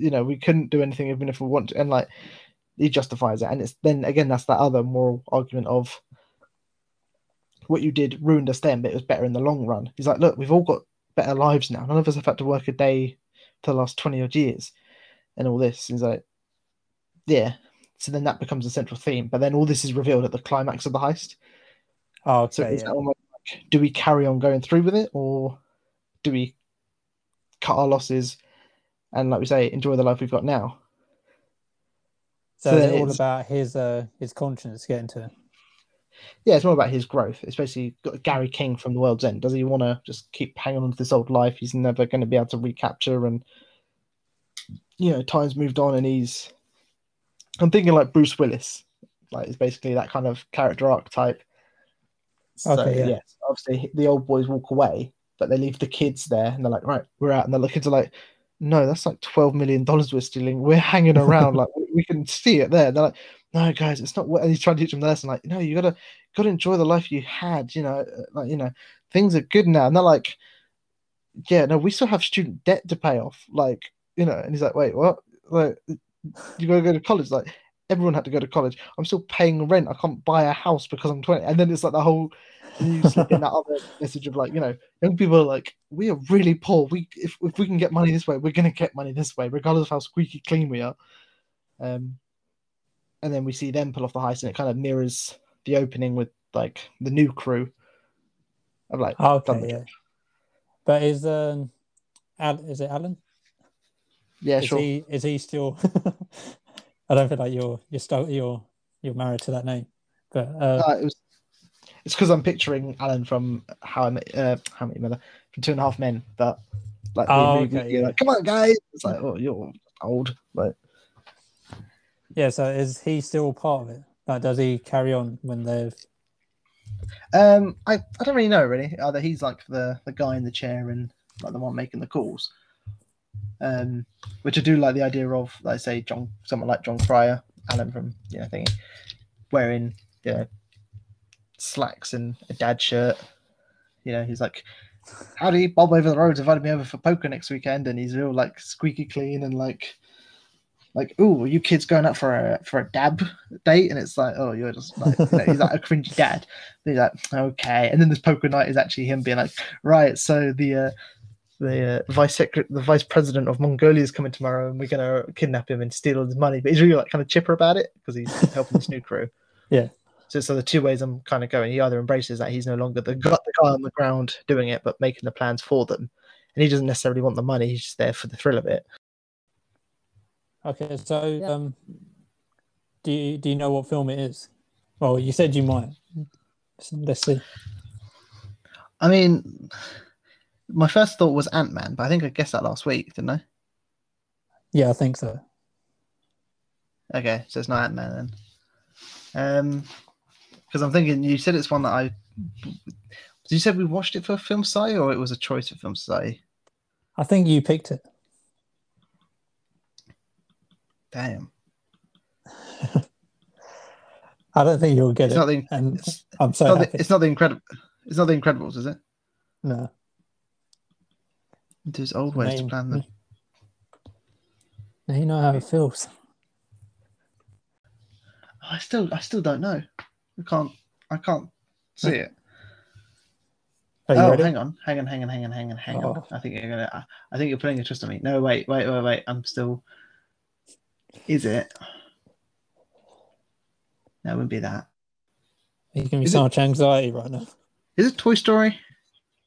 you know we couldn't do anything even if we want to. And like he justifies it, and it's then again that's that other moral argument of what you did ruined us then, but it was better in the long run. He's like, look, we've all got better lives now. None of us have had to work a day for the last twenty odd years, and all this. He's like, yeah. So then that becomes a central theme, but then all this is revealed at the climax of the heist. Oh, So okay. is yeah. Oh that almost like, do we carry on going through with it, or do we cut our losses and, like we say, enjoy the life we've got now? So so is then it all it's- about his uh his conscience getting to him? Yeah, it's more about his growth. Especially got Gary King from the World's End. Does he want to just keep hanging on to this old life he's never going to be able to recapture? And you know, time's moved on, and he's. I'm thinking like Bruce Willis, like it's basically that kind of character archetype. So, Okay, yeah. yes, obviously the old boys walk away, but they leave the kids there, and they're like, "Right, we're out." And the kids are like, "No, that's like twelve million dollars we're stealing. We're hanging around, like we- can see it there." They're like, "No, guys, it's not." what-" And he's trying to teach them the lesson, like, "No, you gotta gotta enjoy the life you had. You know, uh, like you know, things are good now." And they're like, "Yeah, no, we still have student debt to pay off. Like, you know." And he's like, "Wait, what? Like, you gotta go to college? Like." Everyone had to go to college. I'm still paying rent. I can't buy a house because I'm 20. And then it's like the whole slip in that other message of like, you know, young people are like, we are really poor. We if, if we can get money this way, we're gonna get money this way, regardless of how squeaky clean we are. Um, and then we see them pull off the heist, and it kind of mirrors the opening with like the new crew. Of like, Oh, okay, yeah. But is um, Al, is it Alan? yeah, is sure. he is he still? I don't feel like you're you're still you're you're married to that name, but uh, Uh, it was. It's because I'm picturing Alan from How I Met, uh, How I Met Your Mother from Two and a Half Men, but like, Oh, really okay, yeah. like, come on, guys. It's like, oh, you're old, but yeah. So is he still part of it? Like, does he carry on when they've? Um, I, I don't really know really. Either he's like the the guy in the chair and like the one making the calls. Um, which I do like the idea of, like say John, someone like Jon Cryer, Alan from you know wearing you know slacks and a dad shirt. You know, he's like, "Howdy, Bob over the road's invited me over for poker next weekend," and he's real like squeaky clean and like, like, "Oh, are you kids going out for a for a dab date?" And it's like, "Oh, you're just like, you know, he's like a cringy dad." And he's like, "Okay," and then this poker night is actually him being like, "Right, so the." Uh, the uh, vice secret, the vice president of Mongolia is coming tomorrow, and we're gonna kidnap him and steal all his money. But he's really like kind of chipper about it because he's helping this new crew. Yeah. So, so the two ways I'm kind of going. He either embraces that he's no longer the guy, the guy on the ground doing it, but making the plans for them, and he doesn't necessarily want the money. He's just there for the thrill of it. Okay, so Yeah. um, do you do you know what film it is? Well, you said you might. Let's see. I mean, my first thought was Ant Man, but I think I guessed that last week, didn't I? Yeah, I think so. Okay, so it's not Ant Man then. Um, because I'm thinking you said it's one that I. You said we watched it for Film Society, or it was a choice for Film Society. I think you picked it. Damn, I don't think you'll get it's it. not the. and It's, I'm so not happy. the, it's not the incredible. It's not the Incredibles, is it? no. There's old ways to plan them. Now you know how it feels. I still, I still don't know. I can't, I can't see it. Are you oh, ready? hang on, hang on, hang on, hang on, hang on, hang on. Oh. I think you're gonna. I, I think you're putting a trust on me. No, wait, wait, wait, wait. I'm still. Is it? That wouldn't be that. You're giving me Is so it- much anxiety right now. Is it Toy Story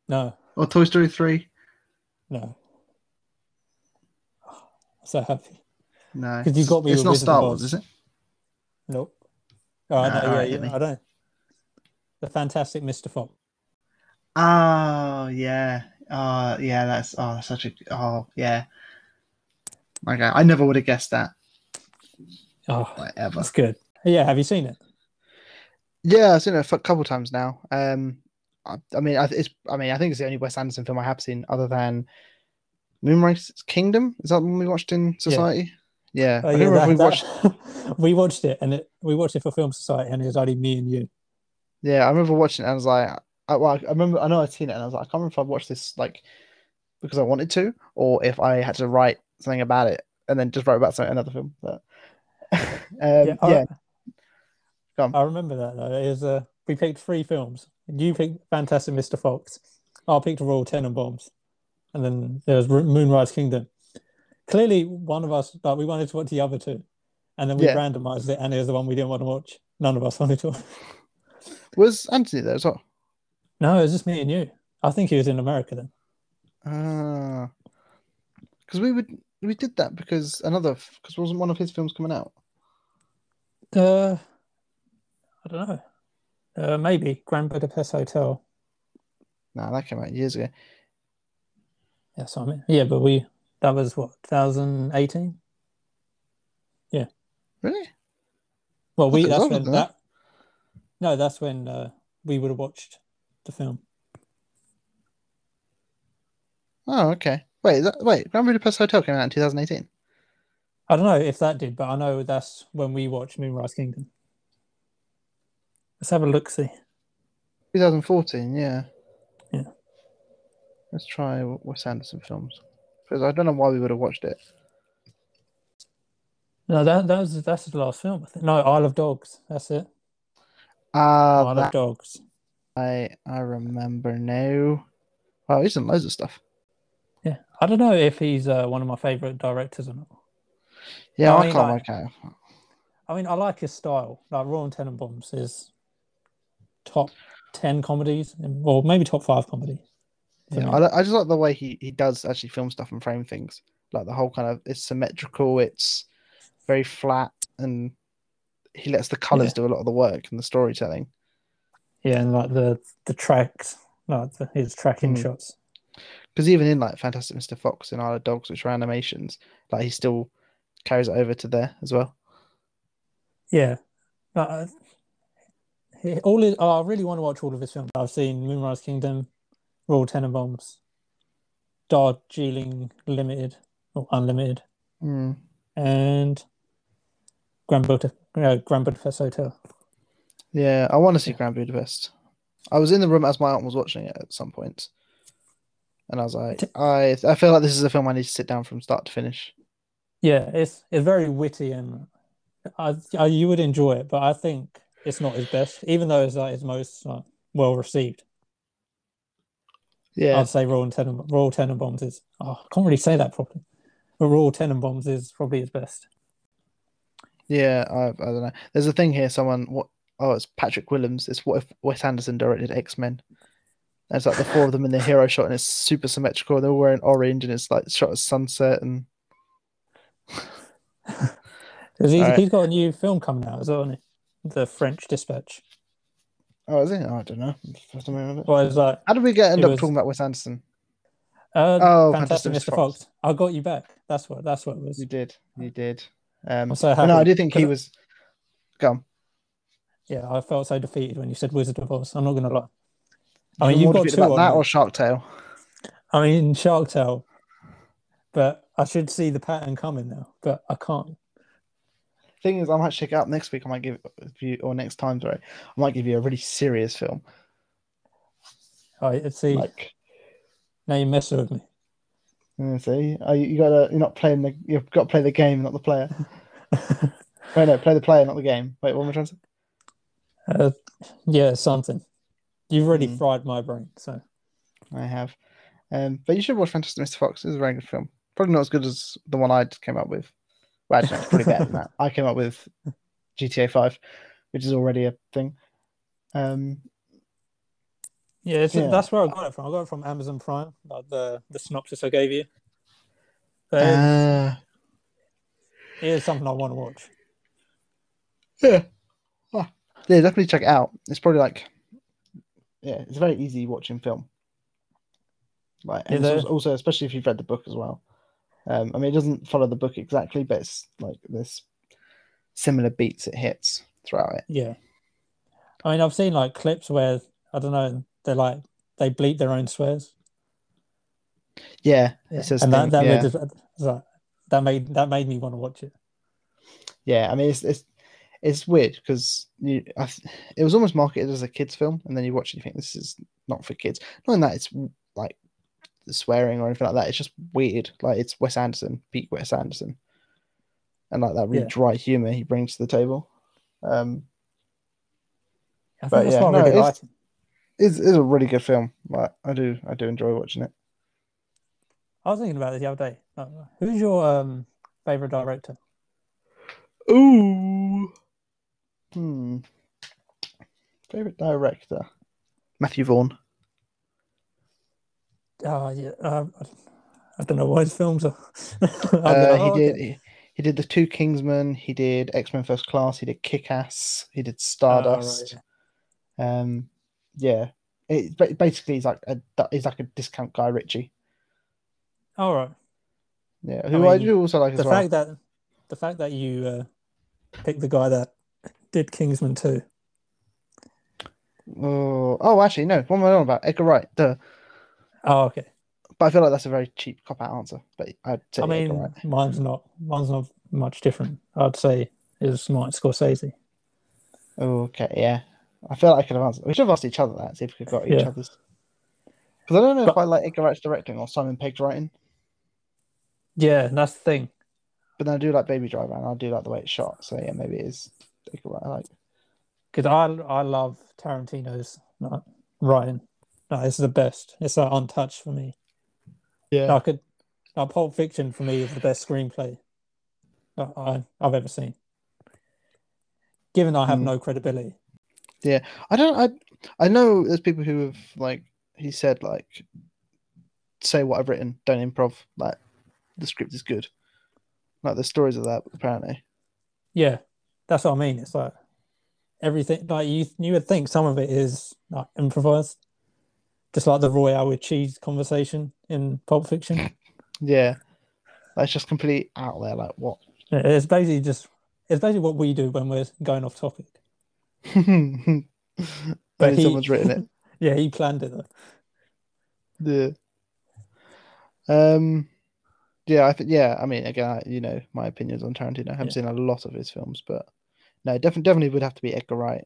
No, or Toy Story Three? No. I'm so happy. No. Because you got me It's with not Star Wars, is it? Nope. Oh, I Nah, know, yeah, yeah. I don't. The Fantastic Mr. Fox. Oh yeah, oh yeah. That's oh, that's such a oh yeah. Okay, I never would have guessed that Oh, like, ever. that's good. Yeah, have you seen it? Yeah, I've seen it a couple times now. Um, I, I mean, I, it's I mean, I think it's the only Wes Anderson film I have seen other than Moonrise Kingdom. Is that the one we watched in Society? Yeah, I yeah, don't remember if we watched. that- we watched it, and it, we watched it for Film Society, and it was only me and you. Yeah, I remember watching it. and I was like, I, well, I remember, I know I'd seen it, and I was like, I can't remember if I watched this like because I wanted to, or if I had to write something about it and then just write about something another film. But um, yeah, I, Go on. I remember that though. It was uh, we picked three films. You picked Fantastic Mr. Fox. I picked Royal Tenenbaums, and then there was Moonrise Kingdom. Clearly, one of us like we wanted to watch the other two, and then we Yeah. randomized it, and it was the one we didn't want to watch. None of us wanted to. was Anthony there as well? No, it was just me and you. I think he was in America then. Ah, because we would we did that because another because wasn't one of his films coming out? Uh, I don't know. Uh, maybe Grand Budapest Hotel. Nah, that came out years ago. Yes, I mean, yeah, but we that was what 2018. Yeah. Really? Well, we thought it was that's when that. that. No, that's when uh, we would have watched the film. Oh, okay. Wait, that, wait, Grand Budapest Hotel came out in 2018. I don't know if that did, but I know that's when we watched Moonrise Kingdom. Let's have a look. See. 2014, yeah. Yeah. Let's try Wes Anderson films because I don't know why we would have watched it. No, that that was that's the last film. I think. No, Isle of Dogs. That's it. Ah, Isle of Dogs. I I remember now. Wow, he's done loads of stuff. Yeah, I don't know if he's uh, one of my favorite directors or not. Yeah, I I, mean, can't like- work out. I mean, I like his style. Like Royal Tenenbaums is top ten comedies, or maybe top five comedy. Yeah. I, I just like the way he, he does actually film stuff and frame things. Like the whole kind of it's symmetrical, it's very flat, and he lets the colors Yeah. do a lot of the work and the storytelling. Yeah, and like the the tracks, like the, his tracking Mm. shots. Because even in like Fantastic Mr. Fox and Isle of Dogs, which are animations, like he still carries it over to there as well. Yeah, Like, all his, oh, I really want to watch all of his films. I've seen Moonrise Kingdom, Royal Tenenbaums, Darjeeling Limited or Unlimited, Mm. and Grand Budapest, uh, Grand Budapest Hotel. Yeah, I want to see. Grand Budapest. I was in the room as my aunt was watching it at some point, and I was like, I I feel like this is a film I need to sit down from start to finish. Yeah, it's it's very witty and I, I you would enjoy it, but I think it's not his best, even though it's like his most like, well received. Yeah, I'd say Royal Tenen Royal Tenenbaums is. Oh, I can't really say that properly. But Royal Tenenbaums is probably his best. yeah. I, I don't know. There's a thing here. Someone what? Oh, it's Patrick Willems. It's what if Wes Anderson directed X Men. There's like the four of them in the hero shot, and it's super symmetrical. They're all wearing orange, and it's like shot at sunset, And he's, Alright. he's got a new film coming out as well, hasn't he? The French Dispatch. oh, is it? Oh, I don't know. First time I remember. Well, it's like How did we get end It up was- talking about Wes Anderson? uh, Oh, Fantastic Mr. Fox. Fox. I got you back. That's what that's what it was. You did. You did. Um, I'm so no, I do think he was. Go on. Yeah, I felt so defeated when you said Wizard of Oz. I'm not gonna lie. I mean, you've got two about that or Shark Tale. I mean, Shark Tale, but I should see the pattern coming now, but I can't. Thing is, I might check it out next week. I might give you, or next time, sorry, I might give you a really serious film. I see. Like, now you're messing with me. you see, oh, you, you gotta, you're not playing the, you've got to play the game, not the player. Wait, no, play the player, not the game. Wait, what am I trying to say? Uh, yeah, something. You've already Mm. fried my brain, so I have. Um, but you should watch Fantastic Mr. Fox. It's a very good film. Probably not as good as the one I came up with. Well, actually, it's better than that. I came up with GTA 5, which is already a thing. Um, yeah, it's, Yeah. that's where I got it from. I got it from Amazon Prime, like the the synopsis I gave you. But uh, it is something I want to watch. yeah. Ah, yeah, definitely check it out. It's probably like, yeah, it's a very easy watching film. Like, and Yeah, it's the- also, also, especially if you've read the book as well. Um, I mean, it doesn't follow the book exactly, but it's like this similar beats it hits throughout it. Yeah, I mean, I've seen like clips where I don't know, they're like they bleep their own swears. Yeah, it says and that thing- that yeah. made it- that that made that made me want to watch it. Yeah, I mean it's it's it's weird because you I, it was almost marketed as a kids film, and then you watch it, and you think this is not for kids. Not in that it's like swearing or anything like that. It's just weird. Like it's Wes Anderson, peak Wes Anderson, and like that really Yeah. dry humor he brings to the table. Um, I think But yeah, no, really it's- is is a really good film. Like I do I do enjoy watching it. I was thinking about this the other day. Uh, Who's your um favorite director? Ooh, hmm. Favorite director, Matthew Vaughn. Oh yeah, uh, I don't know what his films are. Uh, he oh, did. He, he did the Two Kingsmen. He did X Men First Class. He did Kick Ass. He did Oh, Stardust. right. Um, yeah. It, basically, he's like a he's like a discount Guy Ritchie. All right. Yeah, who I, mean, do also like as The well. fact that the fact that you uh, picked the guy that did Kingsman too. Oh, oh, actually, no. What am I on about? Edgar Wright. Duh. Oh, okay. But I feel like that's a very cheap cop out answer. But I'd say I mean, Wright. mine's not mine's not much different. I'd say is Martin Scorsese. Oh, okay, yeah. I feel like I could have answered. We should have asked each other that. See if we could got each Yeah. other's. Because I don't know if I like Edgar Wright's directing or Simon Pegg's writing. Yeah, that's the thing. But then I do like Baby Driver and I do like the way it's shot. So yeah, maybe it is Edgar Wright. I like. Because I I love Tarantino's like, writing. No, it's the best. It's like untouched for me. Yeah. I could, like Pulp Fiction for me is the best screenplay that I, I've ever seen. Given I have Mm. no credibility. Yeah, I don't. I I know there's people who have like he said like say what I've written, don't improv. Like the script is good. Like the stories of that apparently. Yeah, that's what I mean. It's like everything. Like you, you would think some of it is like improvised, just like the Royale with cheese conversation in Pulp Fiction. Yeah. That's just completely out there. Like what? It's basically just it's basically what we do when we're going off topic. But he- someone's written it. Yeah, he planned it though. Yeah. Um. Yeah, I think. Yeah, I mean, again, I, you know, my opinions on Tarantino. I haven't Yeah. seen a lot of his films, but no, definitely, definitely would have to be Edgar Wright.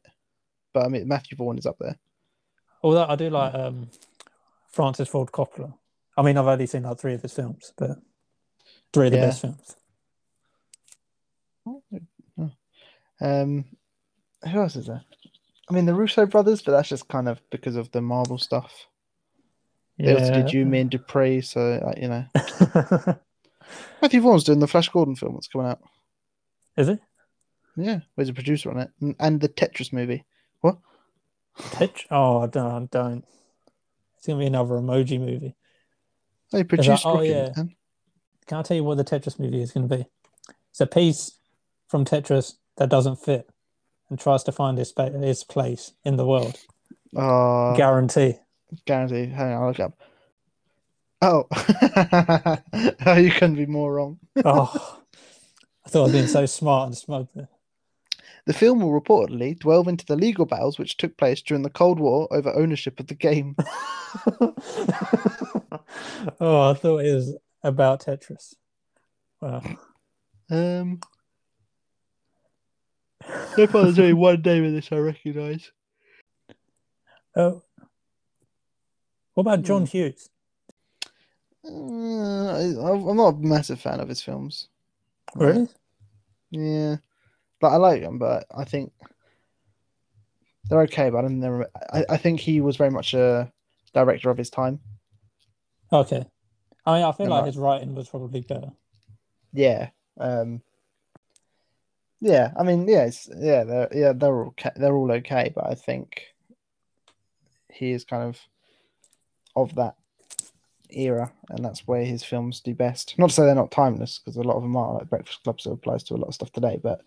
But I mean, Matthew Vaughn is up there. Although I do hmm. like um, Francis Ford Coppola. I mean, I've only seen like three of his films, but three of the yeah. best films. Hmm. Um, who else is there? I mean, the Russo brothers, but that's just kind of because of the Marvel stuff. They yeah. also did you, Me and Dupree, so you know. Matthew Vaughn's doing the Flash Gordon film that's coming out. Is it? Yeah, he's a producer on it, and the Tetris movie. Tetris? Oh, don't, don't. It's gonna be another emoji movie. They produced. oh, yeah. Man. Can I tell you what the Tetris movie is going to be? It's a piece from Tetris that doesn't fit and tries to find its, its place in the world. Oh, Guarantee. guarantee. Hang on, I'll look up. Oh, oh, you couldn't be more wrong. Oh, I thought I'd been so smart and smug there. The film will reportedly delve into the legal battles which took place during the Cold War over ownership of the game. oh, I thought it was about Tetris. Wow. Um, so far, there's only one name in this I recognise. Oh, what about John Hmm. Hughes? Uh, I- I'm not a massive fan of his films. Really? Yeah, but I like them, but I think they're okay. But I don't. I, I think he was very much a director of his time. Okay. I mean, I feel Yeah, like his writing was probably better. Yeah. Um. Yeah, I mean, yeah, it's, yeah, they're yeah they're all okay, they're all okay, but I think he is kind of of that era, and that's where his films do best. Not to say they're not timeless, because a lot of them are. Like Breakfast Club still applies to a lot of stuff today, but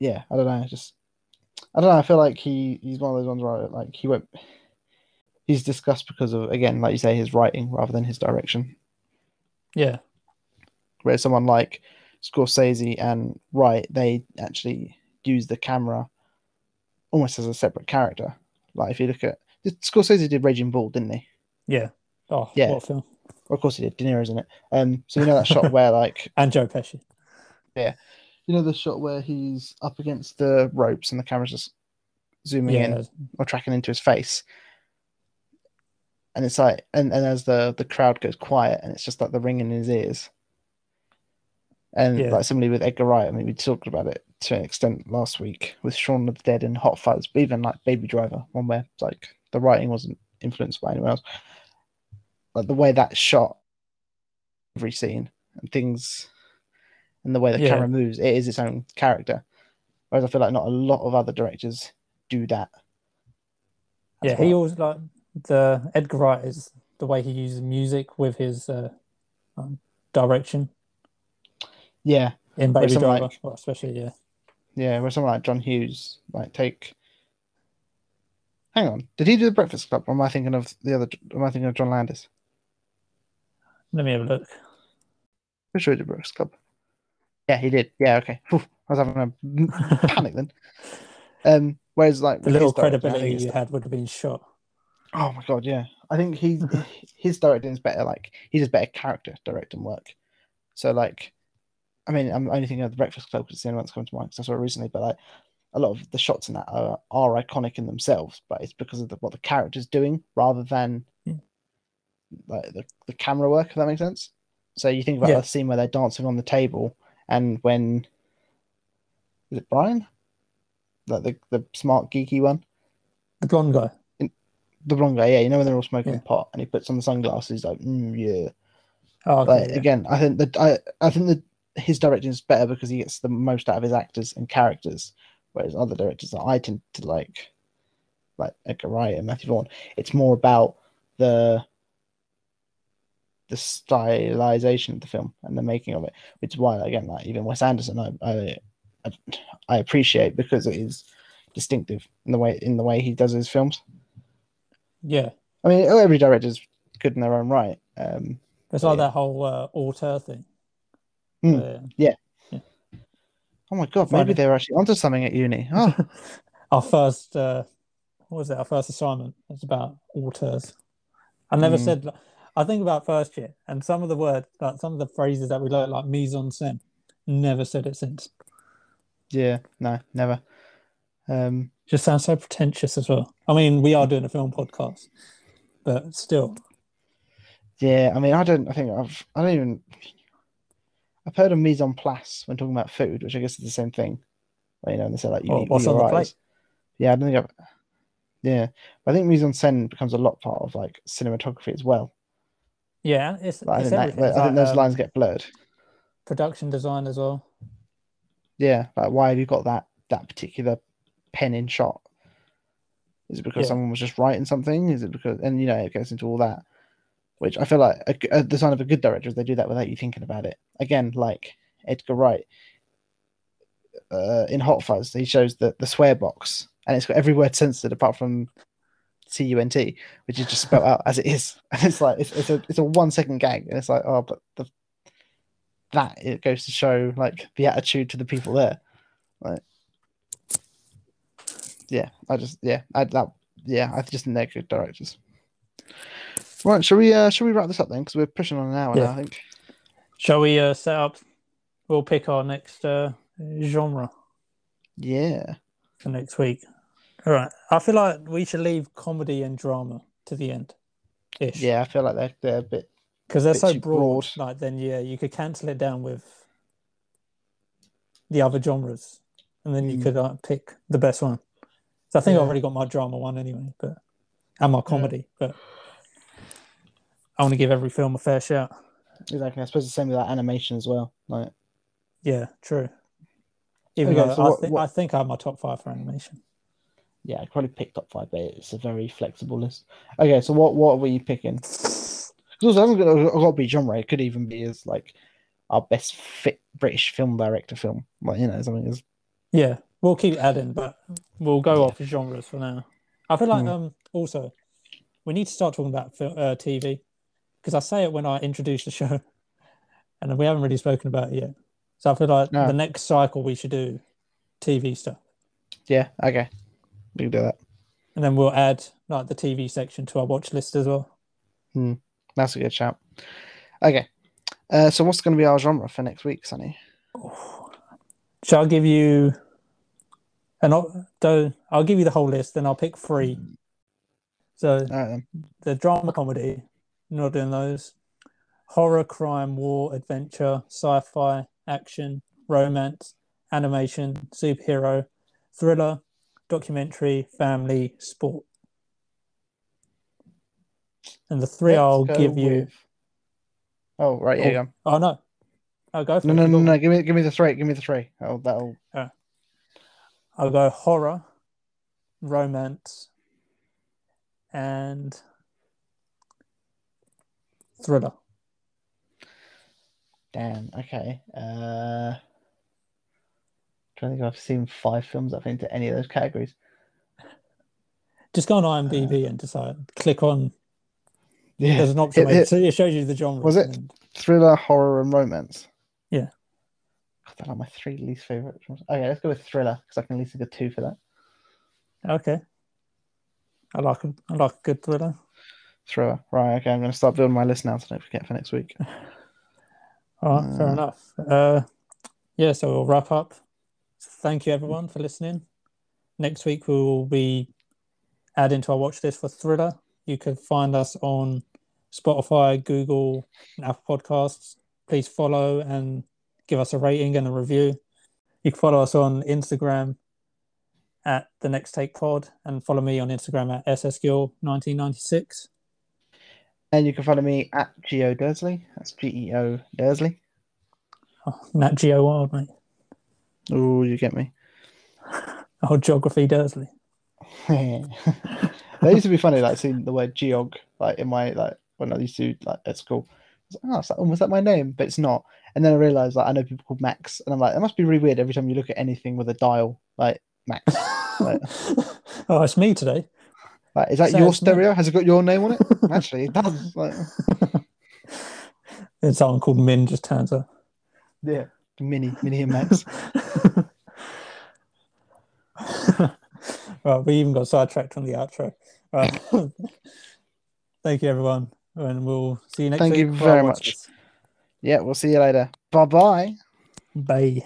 yeah, I don't know. Just I don't know. I feel like he he's one of those ones where like he won't. He's discussed because of again, like you say, his writing rather than his direction. Yeah. Whereas someone like Scorsese and Wright, they actually use the camera almost as a separate character. Like if you look at Scorsese did Raging Bull, didn't he? Yeah. Oh, Yeah. what film. Well, of course he did. De Niro's in it. Um, so you know that shot where like And Joe Pesci. You know the shot where he's up against the ropes and the camera's just zooming Yeah. in or tracking into his face. And it's like and, and as the the crowd goes quiet and it's just like the ring in his ears. And Yeah. like similarly with Edgar Wright, I mean we talked about it to an extent last week with Shaun of the Dead and Hot Fuzz, but even like Baby Driver, one where like the writing wasn't influenced by anyone else. Like the way that shot every scene and things and the way the Yeah. camera moves, it is its own character. Whereas I feel like not a lot of other directors do that. Yeah, he always like the Edgar Wright is the way he uses music with his uh, um, direction Yeah, in Baby Driver, like- well, especially yeah. yeah. Where someone like John Hughes, like take. Hang on, did he do the Breakfast Club? Or am I thinking of the other? Am I thinking of John Landis? Let me have a look. Pretty sure he did Breakfast Club. Yeah, he did. Yeah, okay. Phew, I was having a panic then. Um, whereas like The little his directing, I think credibility you had would have been shot. Oh my god, yeah. I think he his directing is better. Like he does better character directing work. So like, I mean, I'm only thinking of the Breakfast Club because it's the only one that's come to mind because I saw it recently. But like, a lot of the shots in that are, are iconic in themselves, but it's because of the, what the character's doing rather than Yeah. like the, the camera work. If that makes sense. So you think about Yeah. the scene where they're dancing on the table, and when is it Brian, like the the smart geeky one The blonde guy. the blonde guy, yeah, you know when they're all smoking Yeah. pot and he puts on the sunglasses, like, mm, yeah. Oh, okay, Like yeah. again, I think that I, I think that his directing is better because he gets the most out of his actors and characters, whereas other directors that I tend to like, like Edgar Wright and Matthew Vaughn, it's more about the the stylization of the film and the making of it, which is why again, like even Wes Anderson, I I, I, I appreciate because it is distinctive in the way in the way he does his films. yeah. I mean, every director's good in their own right. Um, It's like Yeah. that whole uh, auteur thing. Yeah. where oh my god, maybe they were actually onto something at uni. Oh, our first, uh, what was it? Our first assignment was about auteurs. I never Hmm. said. I think about first year, and some of the words, like some of the phrases that we learned, like mise en scène, never said it since. yeah, no, never. Um, Just sounds so pretentious as well. I mean, we are doing a film podcast, but still, yeah, I mean, I don't. I think I've. I don't even. I've heard of mise en place when talking about food, which I guess is the same thing. You know, and they say like you Well, eat what's on the plate? eyes. Yeah, I don't think I've. Yeah, but I think mise en scène becomes a lot part of like cinematography as well. Yeah, it's, Like, I it's think, that. I think those um, lines get blurred. production design as well. Yeah, like why have you got that that particular pen in shot? Is it because Yeah. someone was just writing something? Is it because and you know it goes into all that, which I feel like a, a design of a good director is they do that without you thinking about it. Again, like Edgar Wright uh, in Hot Fuzz, he shows the the swear box and it's got every word censored apart from C U N T, which is just spelled out as it is, and it's like it's, it's a it's a one second gag, and it's like oh, but the that it goes to show like the attitude to the people there. Like, yeah, I just yeah, I that yeah, I just think they're good directors. Right, shall we uh shall we wrap this up then? Because we're pushing on an hour Yeah. now, I think. Shall we uh, set up? We'll pick our next uh, genre Yeah. for next week. All right. I feel like we should leave comedy and drama to the end. Ish. Yeah, I feel like they're they're a bit Because they're so broad. broad. Like then, yeah, you could cancel it down with the other genres, and then you Mm. could uh, pick the best one. So I think Yeah. I've already got my drama one anyway, but and my comedy. But I want to give every film a fair shout. exactly. I suppose the same with that animation as well. Like Yeah, true. Even Okay, though so I, what- thi- what- I think I have my top five for animation. Yeah, I probably picked top five, but it's a very flexible list. Okay, so what what were you picking? Because also, hasn't got, got to be genre. It could even be as like our best fit British film director film. Like you know something is Yeah, we'll keep adding, but we'll go Yeah. off genres for now. I feel like Hmm. um also we need to start talking about fil- uh, TV because I say it when I introduce the show, and we haven't really spoken about it yet. So I feel like No. the next cycle we should do TV stuff, yeah okay. We can do that. and then we'll add like the TV section to our watch list as well. Hmm. That's a good shout. Okay, uh, so what's going to be our genre for next week, Sonny? Shall I give you an op- so I'll give you the whole list, then I'll pick three. So right, the drama comedy, not doing those. Horror, crime, war, adventure, sci-fi, action, romance, animation, superhero, thriller, documentary, family, sport. And the 3 Let's I'll go give you. Oh right, yeah. Oh, you go. Oh no, I'll go for No, it. no, no, no. Give me, give me the three. Give me the three. Oh, That'll, that'll. I'll go horror, romance, and thriller. Damn. Okay. Uh, trying to think if I've seen five films that fit into any of those categories. Just go on IMDb and decide. Click on. Yeah. There's an option where hit- so it shows you the genre. Was it? Thriller, horror, and romance. Yeah. God, they're like my three least favorite. Okay, let's go with thriller because I can at least get two for that. Okay. I like a, I like a good thriller. Thriller. Right. Okay, I'm going to start building my list now so I don't forget for next week. All right, fair Uh, enough. Uh, yeah, so we'll wrap up. So thank you everyone for listening. Next week we will be adding to our watch list for thriller. You can find us on Spotify, Google, and Apple Podcasts. Please follow and give us a rating and a review. You can follow us on Instagram at the Next Take Pod and follow me on Instagram at ssgill1996. And you can follow me at Geo Dursley. That's G E O Dursley. Oh, Nat Geo Wild, mate. Oh, you get me. Oh, Geography Dursley. that used to be funny, like seeing the word geog, like in my like when I used to like at school. I was like, oh, is that, was that my name? But it's not. And then I realized like I know people called Max, and I'm like, it must be really weird every time you look at anything with a dial, like Max. Right. oh, it's me today. Like, is that So your stereo? Has it got your name on it? Actually, it does. Like, And someone called Min just turns up. yeah, Mini, Mini and Max. right, we even got sidetracked on the outro. Right. Thank you, everyone, and we'll see you next Thank week. you very much. Yeah, we'll see you later. Bye bye. Bye.